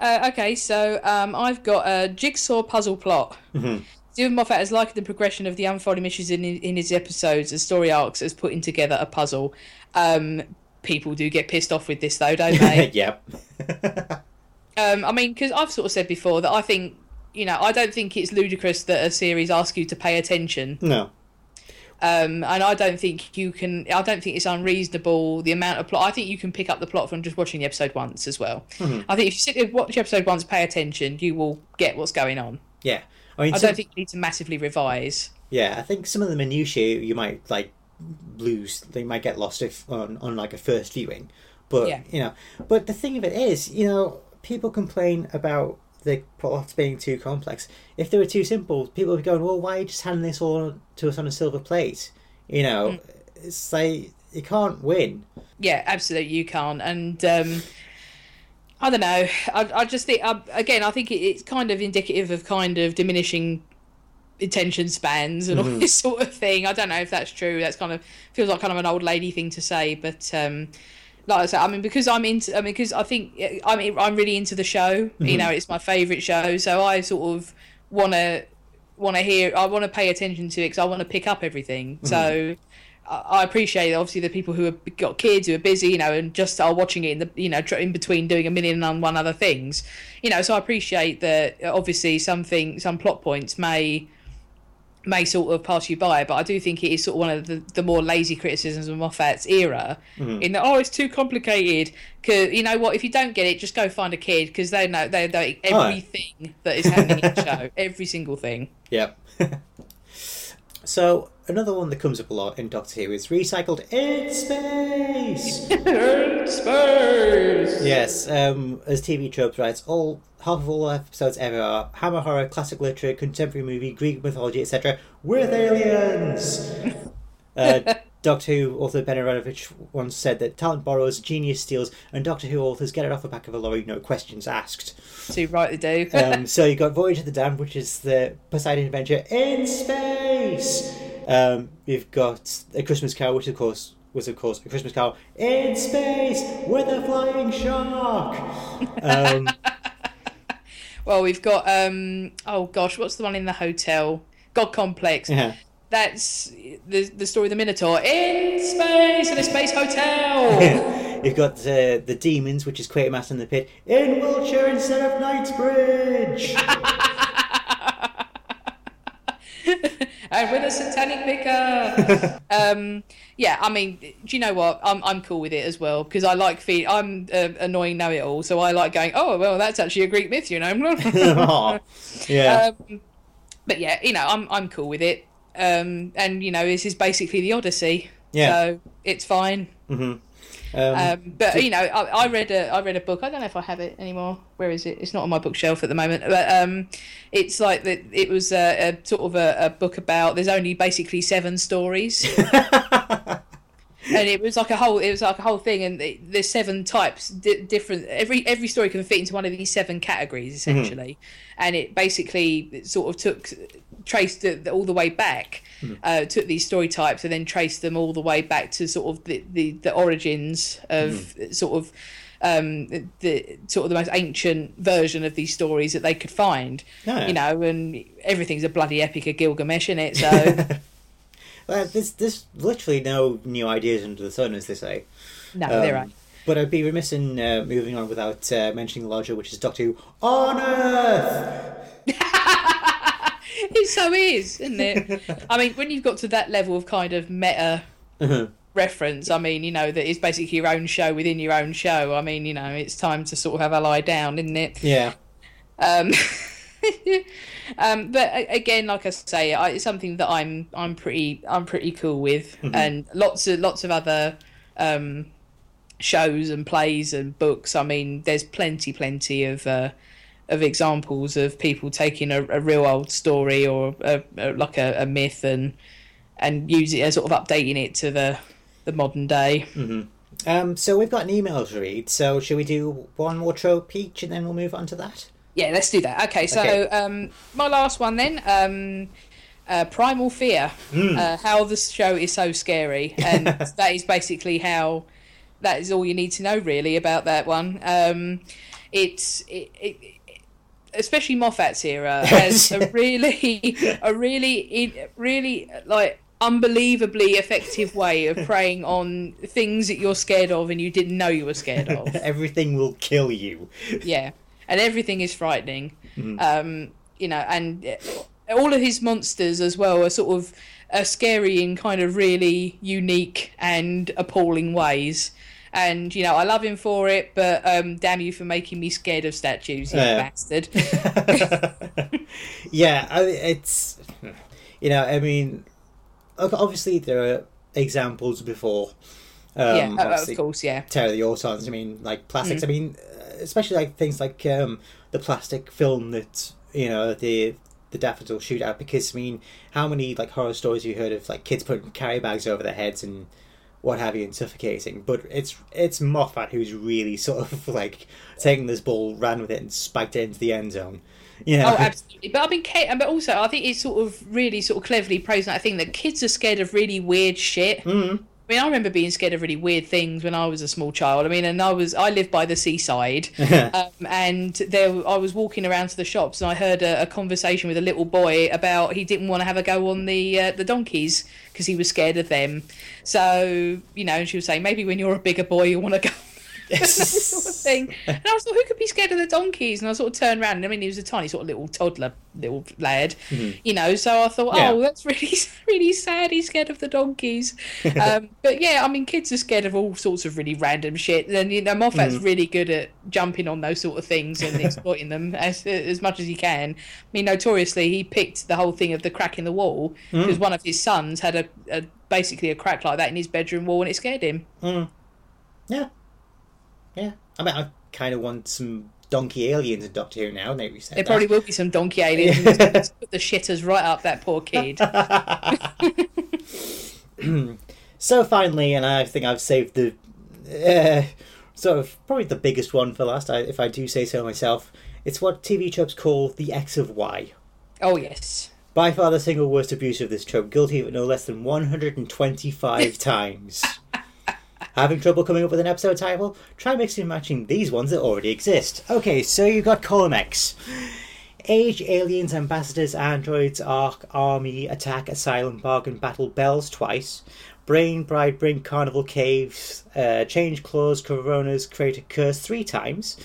Uh, okay, so um, I've got a jigsaw puzzle plot. Mhm. Steven Moffat has likened the progression of the unfolding issues in, in his episodes and story arcs as putting together a puzzle. Um, people do get pissed off with this, though, don't they? yep um, I mean, because I've sort of said before that I think, you know, I don't think it's ludicrous that a series asks you to pay attention. no Um, and I don't think you can. I don't think it's unreasonable the amount of plot. I think you can pick up the plot from just watching the episode once as well. I think if you sit there, watch the episode once, pay attention, you will get what's going on. yeah I mean I some- don't think you need to massively revise. Yeah, I think some of the minutiae you might like lose. They might get lost if on on like a first viewing, but Yeah. you know. But the thing of it is, you know, people complain about the plots being too complex. If they were too simple, people would be going, "Well, why are you just handing this all to us on a silver plate?" You know, Mm. it's like you can't win. Yeah, absolutely, you can't. And um, I don't know. I, I just think uh, again, I think it, it's kind of indicative of kind of diminishing attention spans and all this sort of thing. I don't know if that's true. That's kind of feels like kind of an old lady thing to say, but. Um, like I said, I mean, because I'm into, I mean, because I think I mean, I'm really into the show. You know, it's my favourite show, so I sort of want to want to hear. I want to pay attention to it because I want to pick up everything. So I appreciate obviously the people who have got kids who are busy, you know, and just are watching it in the you know in between doing a million and one other things, you know. So I appreciate that. Uh, obviously, something some plot points may may sort of pass you by, but I do think it is sort of one of the, the more lazy criticisms of Moffat's era. Mm-hmm. In that, oh, it's too complicated. Cause you know what? If you don't get it, just go find a kid because they know they know everything that is happening in the show, every single thing. Yep. so another one that comes up a lot in Doctor Who is recycled in space. Spurs. Yes, um, as TV tropes writes, all half of all episodes ever are hammer horror, classic literature, contemporary movie, Greek mythology, etc. with aliens. uh, Doctor Who author Ben Aaronovitch once said that talent borrows, genius steals, and Doctor Who authors get it off the back of a lorry, no questions asked. Too right they do. Um, so you've got Voyage of the Damned, which is the Poseidon adventure in space. Um, you've got A Christmas Carol, which of course was of course A Christmas Carol in space with a flying shark. Um, well, we've got um oh gosh, what's the one in the hotel? God Complex. yeah. That's the the story of the Minotaur in space in a space hotel. You've got uh, the demons, which is Quatermass in the Pit, in Wiltshire instead of Knightsbridge. and with a satanic vicar. um, yeah, I mean, do you know what? I'm I'm cool with it as well because I like fe- I'm uh, annoying know it all, so I like going. Oh well, that's actually a Greek myth, you know. Yeah. um, but yeah, you know, I'm I'm cool with it. Um, and you know, this is basically the Odyssey, Yeah. so it's fine. hmm Um, but you know, I, I read a I read a book. I don't know if I have it anymore. Where is it? It's not on my bookshelf at the moment. But um, it's like that. It was a, a sort of a, a book about. There's only basically seven stories, and it was like a whole. It was like a whole thing, and it, there's seven types, di- different. Every every story can fit into one of these seven categories essentially, and it basically it sort of took traced it all the way back. Uh, took these story types and then traced them all the way back to sort of the the, the origins of sort of um the sort of the most ancient version of these stories that they could find Yeah. you know and everything's a bloody epic of gilgamesh in it so Well, there's, there's literally no new ideas under the sun, as they say. no Um, they're right But I'd be remiss in uh, moving on without uh, mentioning the larger, which is Doctor Who on Earth. it so is isn't it i mean when you've got to that level of kind of meta Uh-huh. reference i mean you know that is basically your own show within your own show i mean you know it's time to sort of have a lie down isn't it yeah. Um, um, but again, like I say, I, it's something that I'm I'm pretty I'm pretty cool with, and lots of lots of other um, shows and plays and books. I mean, there's plenty plenty of uh, of examples of people taking a, a real old story or a, a, like a, a myth and and using it, as sort of updating it to the the modern day. Um, so we've got an email to read. So should we do one more trope each, and then we'll move on to that? Yeah, let's do that. Okay, so Okay. Um, my last one then. Um, uh, Primal Fear. Uh, how the show is so scary, and that is basically how. That is all you need to know really about that one. Um, it's it, it, especially Moffat's era has a really a really really like unbelievably effective way of preying on things that you're scared of and you didn't know you were scared of. Everything will kill you. yeah. And everything is frightening. Um you know and uh, all of his monsters as well are sort of are scary in kind of really unique and appalling ways and you know i love him for it but um damn you for making me scared of statues you Yeah. bastard yeah, I, it's you know, I mean, obviously there are examples before. Um, yeah of course yeah Terror of the Autons. I mean, like plastics. Mm. I mean, uh, especially like things like um, the plastic film that you know the the daffodil shootout. Because I mean, how many like horror stories have you heard of like kids putting carry bags over their heads and what have you and suffocating? But it's it's Moffat who's really sort of like taking this ball, ran with it, and spiked it into the end zone. You know? Oh, absolutely. But I mean, Kate, but also I think it's sort of really sort of cleverly praising that thing that kids are scared of really weird shit. Mhm. I mean, I remember being scared of really weird things when I was a small child. I mean, and I was I lived by the seaside, um, and there I was walking around to the shops, and I heard a, a conversation with a little boy about he didn't want to have a go on the uh, the donkeys because he was scared of them. So you know, and she was saying maybe when you're a bigger boy, you want to go. Sort of thing, and I was like, who could be scared of the donkeys? And I sort of turned around, and I mean, he was a tiny sort of little toddler, little lad, mm-hmm. you know. So I thought, Yeah. oh, that's really, really sad. He's scared of the donkeys. um, but yeah, I mean, kids are scared of all sorts of really random shit. And you know, Moffat's mm-hmm. really good at jumping on those sort of things and exploiting them as as much as he can. I mean, notoriously, he picked the whole thing of the crack in the wall mm. because one of his sons had a, a basically a crack like that in his bedroom wall, and it scared him. Mm. Yeah. Yeah. I mean, I kind of want some donkey aliens in Doctor Who now, maybe said There that. probably will be some donkey aliens. just put the shitters right up that poor kid. So finally, and I think I've saved the uh, sort of probably the biggest one for last, if I do say so myself. It's what TV tropes call the X of Y. Oh yes. By far the single worst abuse of this trope, guilty of it no less than 125 times. Having trouble coming up with an episode title? Try mixing and matching these ones that already exist. Okay, so you've got Column X. Age, aliens, ambassadors, androids, arc, army, attack, asylum, bargain, battle, bells twice. Brain, bride, brink, carnival, caves, uh, change clause, coronas, create a curse three times.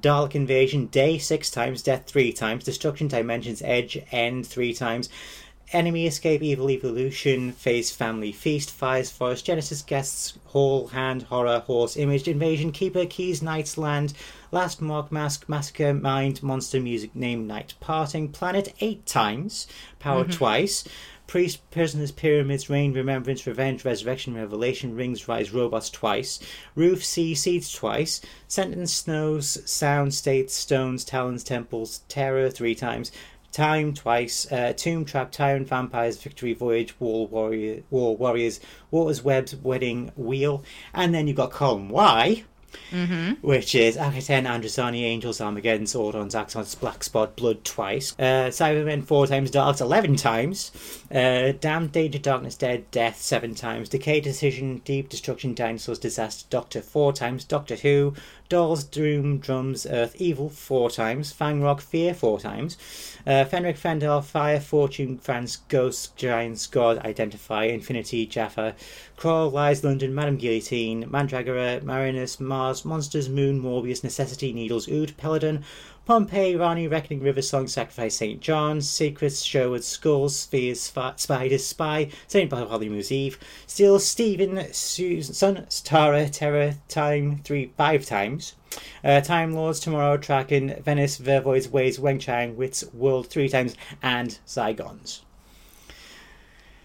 Dalek invasion, day six times, death three times, destruction, dimensions, edge, end three times. Enemy escape, evil evolution, phase family feast, fires forest, genesis guests, hall, hand, horror, horse, image, invasion, keeper, keys, knights, land, last mark, mask, massacre, mind, monster, music, name, night, parting, planet eight times, power mm-hmm. twice, priest, prisoners, pyramids, rain, remembrance, revenge, resurrection, revelation, rings, rise, robots twice, roof, sea, seeds twice, sentence, snows, sound, states, stones, talons, temples, terror three times, Time twice, uh, Tomb Trap, Tyrant, Vampires, Victory Voyage, Wall Warrior, War Warriors, Waters, Webs, Wedding, Wheel, and then you've got column Y, which is Akhaten, Androzani, Angels, Armageddon, Zordons, Axons, Black Spot, Blood twice, uh, Cybermen four times, Daleks eleven times, uh, Damned, Danger, Darkness, Dead, Death seven times, Decay, Decision, Deep, Destruction, Dinosaurs, Disaster, Doctor four times, Doctor Who, Dolls, Doom, Drums, Earth, Evil four times, Fang Rock, Fear four times, uh, Fenric, Fendahl, Fire, Fortune, France, Ghost, Giants, God, Identify, Infinity, Jaffa, Kroll, Lies, London, Madame Guillotine, Mandragora, Marinus, Mars, Monsters, Moon, Morbius, Necessity, Needles, Ood, Peladon, Pompeii, Rani, Reckoning, River Song, Sacrifice, St. John, Secrets, Sherwood, Skulls, Spheres, Sp- Spiders, Spy, St. Bartholomew's Eve, Steel, Stephen, Susan, Tara, Terror, Time, three, five times. Uh, Time Lords, Tomorrow, Traken, Venice, Vervoids, Ways, Weng Chiang, Wits, World three times, and Zygons.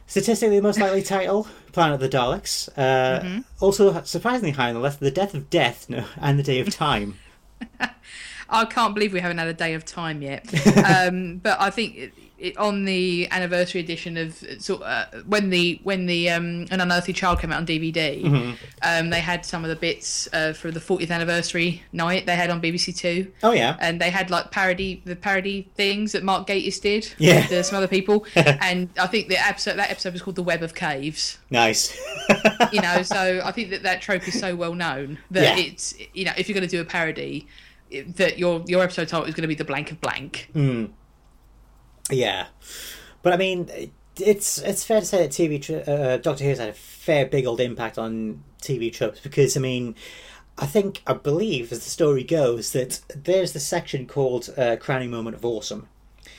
Statistically, the most likely title, Planet of the Daleks. Uh, Also, surprisingly high on the list, The Death of Death no, and The Day of Time. I can't believe we haven't had a day of time yet. um, but I think it, it, on the anniversary edition of sort uh, when the when the um, an unearthly child came out on DVD, um, they had some of the bits uh, for the 40th anniversary night they had on BBC Two. Oh, yeah. and they had like parody the parody things that Mark Gatiss did Yeah. with uh, some other people and I think the episode that episode was called the Web of Caves Nice. you know so I think that that trope is so well known that Yeah. it's you know if you're going to do a parody it- that your your episode title is going to be the blank of blank. Yeah, but I mean, it's it's fair to say that TV tr- uh, Doctor Who's had a fair big old impact on TV tropes because I mean, I think I believe as the story goes that there's the section called uh, "Crowning Moment of Awesome,"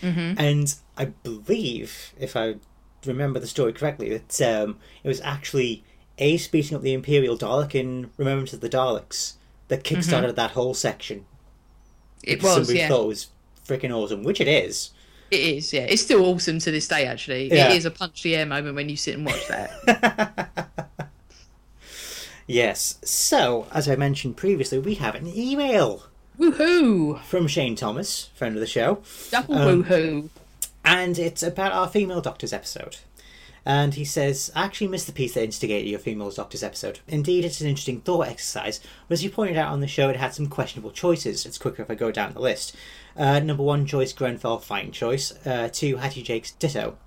mm-hmm. and I believe if I remember the story correctly that um, it was actually Ace beating up the Imperial Dalek in Remembrance of the Daleks that kickstarted that whole section. It was somebody yeah thought it was freaking awesome, which it is. it is yeah it's still awesome to this day actually Yeah. it is a punch the air moment when you sit and watch that Yes. So, as I mentioned previously, we have an email woohoo from Shane Thomas, friend of the show, double Um, woohoo and it's about our female doctors episode. And he says, I actually missed the piece that instigated your female doctors episode. Indeed, it's an interesting thought exercise, but as you pointed out on the show, it had some questionable choices. It's quicker if I go down the list. Uh, number one, Joyce Grenfell, fine choice. Uh, two, Hattie Jacques, ditto.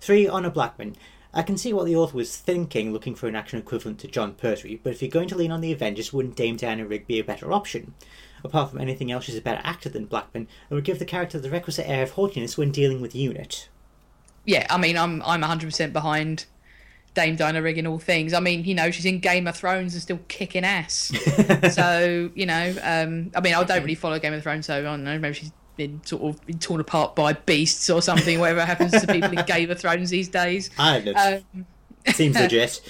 Three, Honor Blackman. I can see what the author was thinking, looking for an action equivalent to Jon Pertwee, but if you're going to lean on the Avengers, wouldn't Dame Diana Rigg be a better option? Apart from anything else, she's a better actor than Blackman, and would give the character the requisite air of haughtiness when dealing with Unit. Yeah I mean I'm I'm 100% behind Dame Diana Rigg in all things. I mean, you know, she's in Game of Thrones and still kicking ass. so, you know, um, I mean, I don't really follow Game of Thrones, so I don't know, maybe she's been sort of been torn apart by beasts or something, whatever happens to people in Game of Thrones these days. I don't know. Um, Seems legit.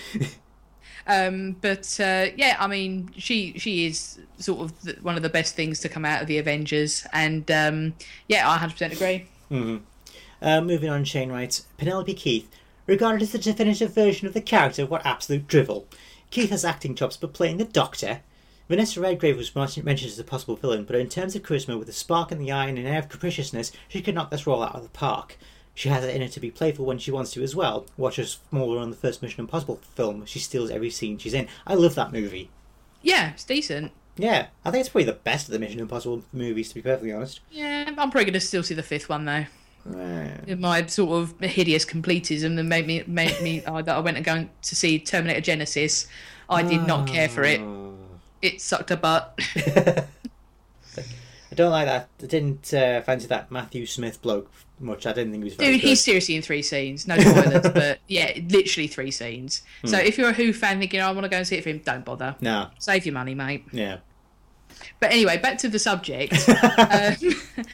um, but uh, yeah, I mean, she she is sort of the, one of the best things to come out of the Avengers, and um, yeah, I 100% agree. Uh, moving on, Shane writes Penelope Keith, regarded as the definitive version of the character, what absolute drivel. Keith has acting chops, but playing the Doctor. Vanessa Redgrave was mentioned mentioned as a possible villain, but in terms of charisma, with a spark in the eye and an air of capriciousness, she could knock this role out of the park. She has it in her to be playful when she wants to as well. Watch her smaller on the first Mission Impossible film. She steals every scene she's in. I love that movie. Yeah, it's decent. Yeah, I think it's probably the best of the Mission Impossible movies, to be perfectly honest. Yeah, I'm probably going to still see the fifth one though. My sort of hideous completism that made me made me uh, that I went and going to see Terminator Genisys. I did not care for it. Oh. It sucked a butt. I don't like that. I didn't uh, fancy that Matthew Smith bloke much. I didn't think he was very Dude, good. he's seriously in three scenes. No spoilers, but yeah, literally three scenes. So Hmm. if you're a Who fan thinking, "Oh, I want to go and see it for him, don't bother. No, Save your money, mate. yeah. But anyway, back to the subject. um,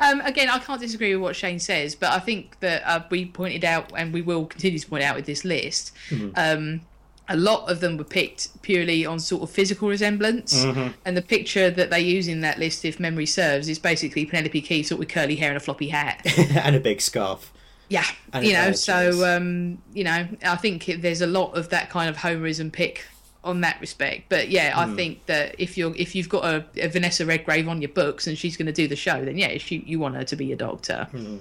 um, again, I can't disagree with what Shane says, but I think that uh, we pointed out, and we will continue to point out with this list, um, a lot of them were picked purely on sort of physical resemblance. And the picture that they use in that list, if memory serves, is basically Penelope Keith sort of with curly hair and a floppy hat. and a big scarf. Yeah, And you know, so um, you know, I think there's a lot of that kind of homerism pick on that respect. But yeah, I Hmm. think that if you're if you've got a, a Vanessa Redgrave on your books and she's going to do the show, then yeah, she, you want her to be your doctor. Hmm.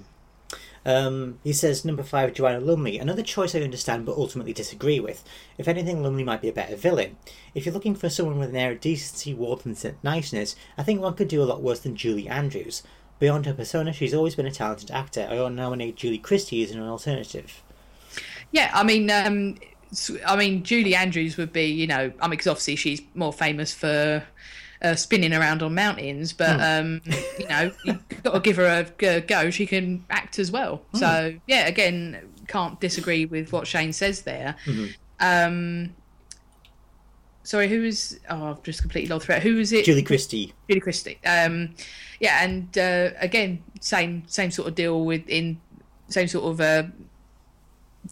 Um, he says number five, Joanna Lumley. Another choice I understand but ultimately disagree with. If anything, Lumley might be a better villain. If you're looking for someone with an air of decency, warmth, and niceness, I think one could do a lot worse than Julie Andrews. Beyond her persona, she's always been a talented actor. I would nominate Julie Christie as an alternative. Yeah, I mean, um, I mean, Julie Andrews would be, you know, I mean, because obviously she's more famous for. Uh, spinning around on mountains, but um, you know, you've got to give her a go. She can act as well. So yeah, again, can't disagree with what Shane says there. Um, sorry, who is? Oh, I've just completely lost thread. Who is it? Julie Christie. Julie Christie. Um, yeah, and uh, again, same same sort of deal with in same sort of uh,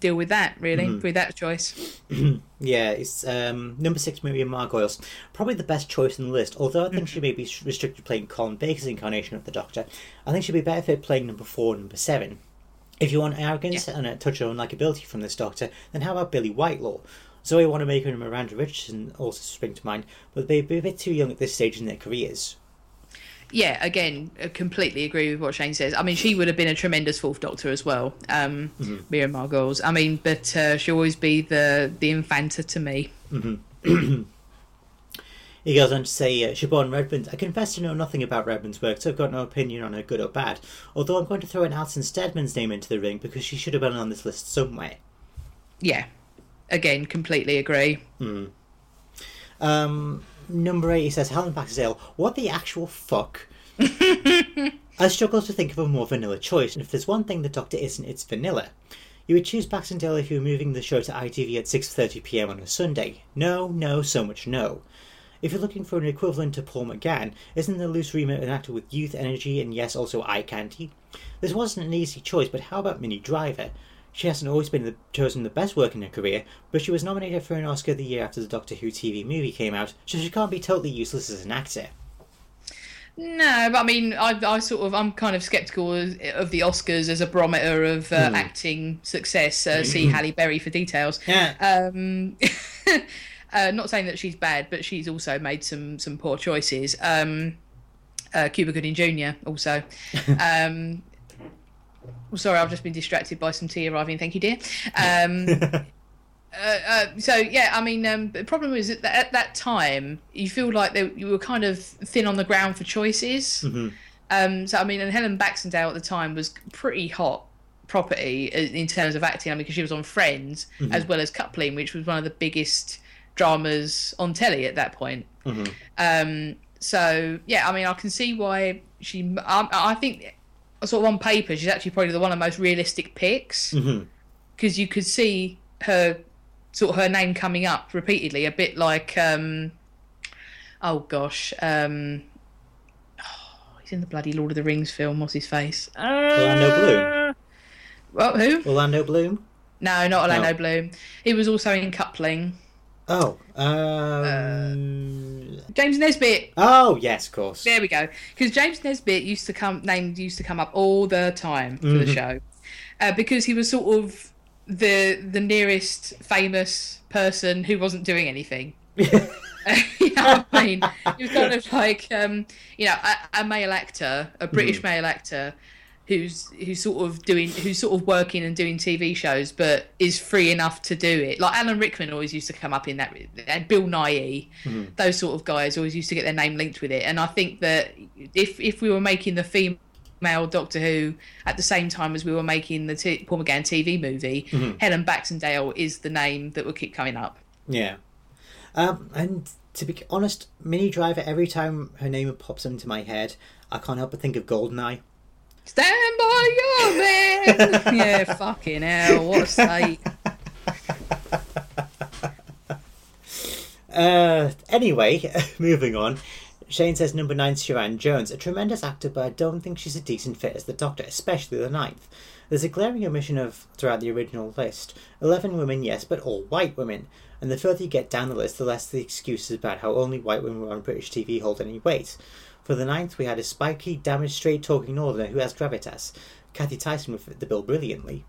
deal with that really with that choice. Yeah, it's um, number six, Miriam Margolyes. Probably the best choice in the list, although I think she may be restricted playing Colin Baker's incarnation of the Doctor. I think she'd be better fit playing number four and number seven. If you want arrogance and a touch of unlikability from this Doctor, then how about Billie Whitelaw? Zoe Wanamaker and Miranda Richardson also spring to mind, but they'd be a bit too young at this stage in their careers. Yeah, again, I completely agree with what Shane says. I mean, she would have been a tremendous fourth Doctor as well, um, Miriam Margolyes. I mean, but uh, she'll always be the the Infanta to me. He goes on to say, uh, Siobhan Redmond, I confess to know nothing about Redmond's work, so I've got no opinion on her good or bad. Although I'm going to throw an Alison Steadman's name into the ring because she should have been on this list somewhere. Yeah, again, completely agree. Um, number eight, he says, Helen Baxendale, what the actual fuck? I struggle to think of a more vanilla choice, and if there's one thing the Doctor isn't, it's vanilla. You would choose Baxendale if you were moving the show to ITV at 6.30pm on a Sunday. No, no, so much no. If you're looking for an equivalent to Paul McGann, isn't the loose remit an actor with youth, energy, and yes, also eye candy? This wasn't an easy choice, but how about Minnie Driver? She hasn't always been the, chosen the best work in her career, but she was nominated for an Oscar the year after the Doctor Who TV movie came out, so she can't be totally useless as an actor. No, but I mean, I, I sort of, I'm kind of skeptical of, of the Oscars as a barometer of uh, acting success. Uh, see Halle Berry for details. Yeah. Um, uh, not saying that she's bad, but she's also made some some poor choices. Um, uh, Cuba Gooding Jr. also. Um, sorry, I've just been distracted by some tea arriving. Thank you, dear. Um, uh, uh, so yeah, I mean, um, the problem is that at that time you feel like they, you were kind of thin on the ground for choices. Um, so I mean, and Helen Baxendale at the time was pretty hot property in in terms of acting. I mean, because she was on Friends as well as Coupling, which was one of the biggest dramas on telly at that point. Um, so yeah, I mean, I can see why she. I, I think sort of on paper, she's actually probably the one of the most realistic picks because you could see her sort of her name coming up repeatedly, a bit like um, oh gosh, um, oh, he's in the bloody Lord of the Rings film. What's his face? Orlando Bloom. Well, who? Orlando Bloom? No, not Orlando No. Bloom. He was also in Coupling. Oh, um... James Nesbitt. oh, yes, of course. There we go. Because James Nesbitt used to come, name used to come up all the time for the show, uh, because he was sort of the the nearest famous person who wasn't doing anything. you know what I mean? He was kind of like, um, you know, a, a male actor, a British male actor, who's who's sort of doing who's sort of working and doing TV shows, but is free enough to do it. Like Alan Rickman always used to come up in that, and Bill Nighy, Mm-hmm. those sort of guys always used to get their name linked with it. And I think that if if we were making the female Doctor Who at the same time as we were making the t- Paul McGann TV movie, Mm-hmm. Helen Baxendale is the name that would keep coming up. Yeah. Um, and to be honest, Minnie Driver, every time her name pops into my head, I can't help but think of Goldeneye. Stand by your man. yeah, fucking hell, what a state. Uh, anyway, moving on. Shane says number nine, Sharon Jones, a tremendous actor, but I don't think she's a decent fit as the Doctor, especially the ninth. There's a glaring omission of throughout the original list. Eleven women, yes, but all white women. And the further you get down the list, the less the excuses about how only white women on British TV hold any weight. For the ninth, we had a spiky, damaged, straight-talking northerner who has gravitas. Cathy Tyson fit the bill brilliantly.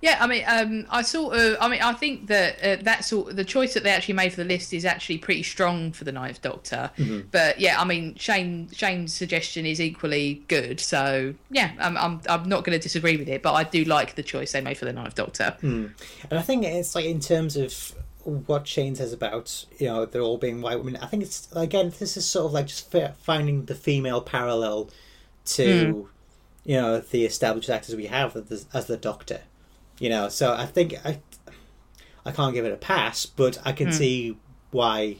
Yeah, I mean, um, I sort of, I mean, I think that uh, that sort, the choice that they actually made for the list is actually pretty strong for the Ninth Doctor. But yeah, I mean, Shane Shane's suggestion is equally good. So yeah, I'm I'm, I'm not going to disagree with it, but I do like the choice they made for the Ninth Doctor. And I think it's like in terms of what Shane says about you know they're all being white women. I think it's again this is sort of like just finding the female parallel to you know the established actors we have as the, as the Doctor. You know, so I think I I can't give it a pass, but I can see why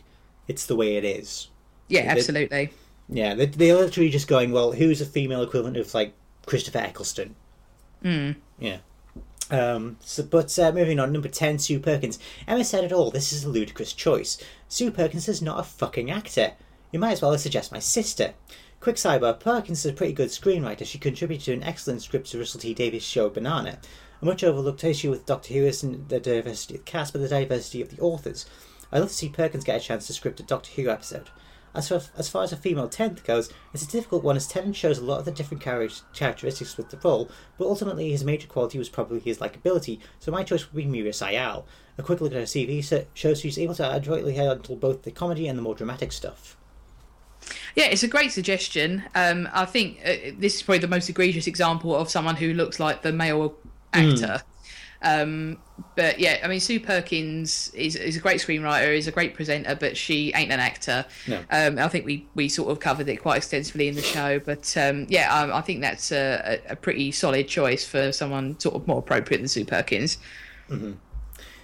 it's the way it is. Yeah, They- absolutely. Yeah, they, they're literally just going, well, who's a female equivalent of like Christopher Eccleston? Mm. Yeah. Um, so, but uh, moving on, number 10, Sue Perkins. Emma said it all, this is a ludicrous choice. Sue Perkins is not a fucking actor. You might as well suggest my sister. Quick sidebar, Perkins is a pretty good screenwriter. She contributed to an excellent script to Russell T Davies' show Banana. A much overlooked issue with Doctor Who isn't the diversity of the cast, but the diversity of the authors. I'd love to see Perkins get a chance to script a Doctor Who episode. As far, as far as a female tenth goes, it's a difficult one as Tennant shows a lot of the different char- characteristics with the role, but ultimately his major quality was probably his likability, so my choice would be Meera Syal. A quick look at her CV shows she's able to adroitly handle both the comedy and the more dramatic stuff. Yeah, it's a great suggestion. Um, I think uh, this is probably the most egregious example of someone who looks like the male actor. Um, but yeah, I mean, Sue Perkins is, is a great screenwriter, is a great presenter, but she ain't an actor. No. Um, I think we, we sort of covered it quite extensively in the show. But um, yeah, um, I think that's a, a pretty solid choice for someone sort of more appropriate than Sue Perkins.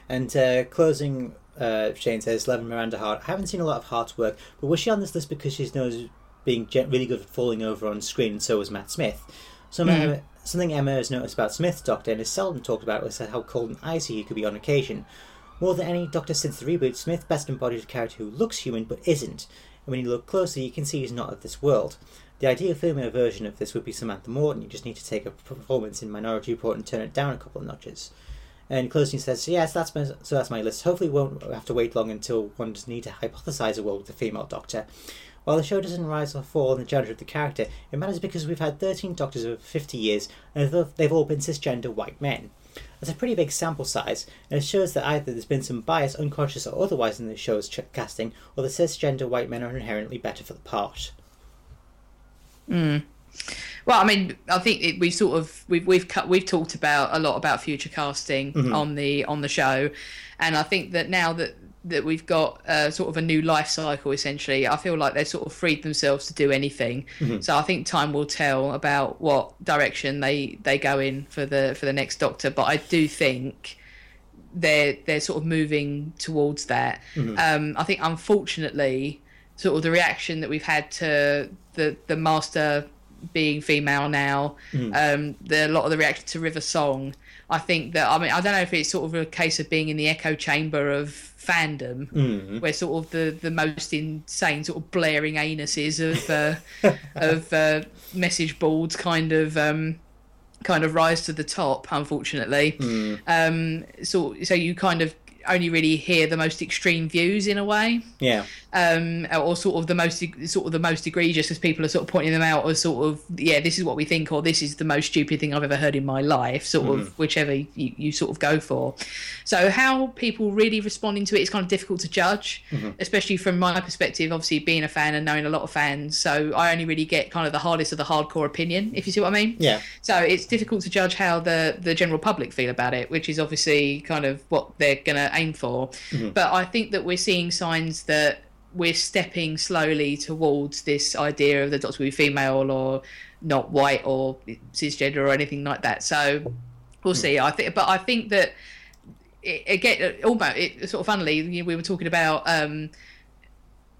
And uh, closing, uh, Shane says, Levin Miranda Hart. I haven't seen a lot of Hart's work, but was she on this list because she's known as being really good at falling over on screen, and so was Matt Smith? Some Emma, something Emma has noticed about Smith's Doctor and is seldom talked about is how cold and icy he could be on occasion. More than any Doctor since the reboot, Smith best embodied a character who looks human but isn't, and when you look closely, you can see he's not of this world. The ideal female version of this would be Samantha Morton. You just need to take a performance in Minority Report and turn it down a couple of notches. And closing says, "Yes, that's my, so. That's my list. Hopefully, we won't have to wait long until one does need to hypothesize a world with a female Doctor. While the show doesn't rise or fall in the gender of the character, it matters because we've had 13 Doctors over 50 years, and they've- all been cisgender white men. That's a pretty big sample size, and it shows that either there's been some bias, unconscious or otherwise, in the show's ch- casting, or the cisgender white men are inherently better for the part. Hmm. Well, I mean, I think it, we sort of we've we've cut, we've talked about a lot about future casting mm-hmm. on the on the show, and I think that now that that we've got uh, sort of a new life cycle, essentially, I feel like they've sort of freed themselves to do anything. So I think time will tell about what direction they they go in for the for the next Doctor. But I do think they're they're sort of moving towards that. Um, I think unfortunately, sort of the reaction that we've had to the the master being female now, um, the a lot of the reaction to River Song. I think that I mean I don't know if it's sort of a case of being in the echo chamber of fandom, where sort of the the most insane sort of blaring anuses of uh, of uh, message boards kind of. Um, kind of rise to the top unfortunately um so so you kind of only really hear the most extreme views in a way. Yeah. um, or sort of the most sort of the most egregious as people are sort of pointing them out as sort of yeah this is what we think or this is the most stupid thing I've ever heard in my life sort of whichever you, you sort of go for. So how people really responding to it is kind of difficult to judge especially from my perspective obviously being a fan and knowing a lot of fans. So I only really get kind of the hardest of the hardcore opinion if you see what I mean. Yeah. so it's difficult to judge how the the general public feel about it, which is obviously kind of what they're going to aim for. Mm-hmm. But I think that we're seeing signs that we're stepping slowly towards this idea of the Doctor be female or not white or cisgender or anything like that. So we'll hmm. see. I think, but I think that it, again, almost it, sort of funnily, you know, we were talking about. Um,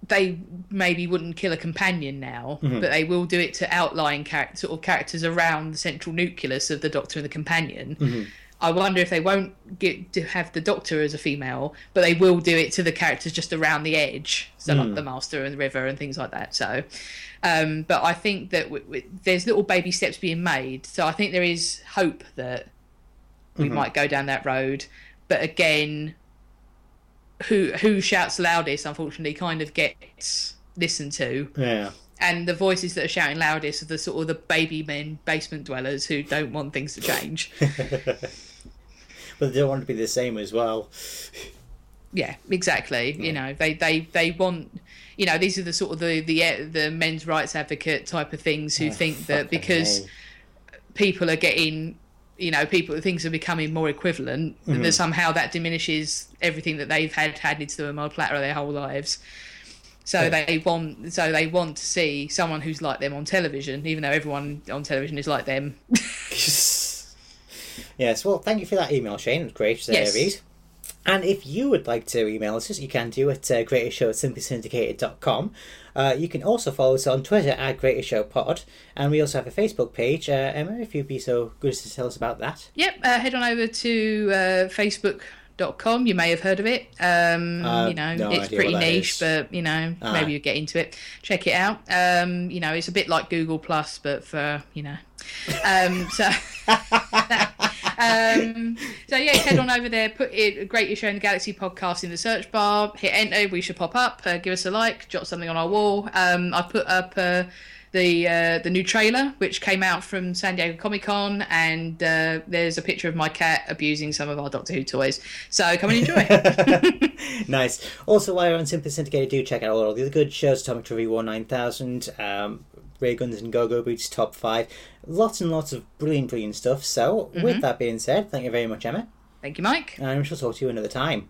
they maybe wouldn't kill a companion now, mm-hmm. but they will do it to outline char- sort of characters around the central nucleus of the Doctor and the companion. Mm-hmm. I wonder if they won't get to have the Doctor as a female, but they will do it to the characters just around the edge, so like the Master and the River and things like that. So, um, but I think that w- w- there's little baby steps being made. So I think there is hope that we might go down that road. But again, who who shouts loudest unfortunately kind of gets listened to Yeah. and the voices that are shouting loudest are the sort of the baby men basement dwellers who don't want things to change But they don't want to be the same as well. yeah exactly you know they they they want you know these are the sort of the the eh, the men's rights advocate type of things who oh, think that because hell. people are getting you know people things are becoming more equivalent that mm-hmm. somehow that diminishes everything that they've had handed to them on a platter their whole lives so Yeah. they want so they want to see someone who's like them on television even though everyone on television is like them yes, well, thank you for that email, Shane. It's great to Yes. read. And if you would like to email us, you can do it at uh, greatestshow at simplysyndicated.com. Uh, you can also follow us on Twitter at Greatest Show Pod. And we also have a Facebook page. Uh, Emma, if you'd be so good as to tell us about that. Yep, uh, head on over to uh, facebook.com. You may have heard of it. Um, Uh, you know, no it's pretty niche, is. but you know, Ah. maybe you get into it. Check it out. Um, you know, it's a bit like Google Plus, but for you know. Um, so. um, so yeah, head on over there, put it Greatest Show in the Galaxy podcast in the search bar, hit enter, we should pop up. Uh, give us a like, jot something on our wall. Um, I put up uh, the uh, the new trailer which came out from San Diego Comic Con, and uh, there's a picture of my cat abusing some of our Doctor Who toys. So come and enjoy. nice. Also, while you're on Simply Syndicated, do check out all the other good shows Atomic Review 9000, um, Ray Guns and Go Go Boots Top 5. Lots and lots of brilliant, brilliant stuff. So, with mm-hmm. that being said, thank you very much, Emma. Thank you, Mike. And we shall talk to you another time.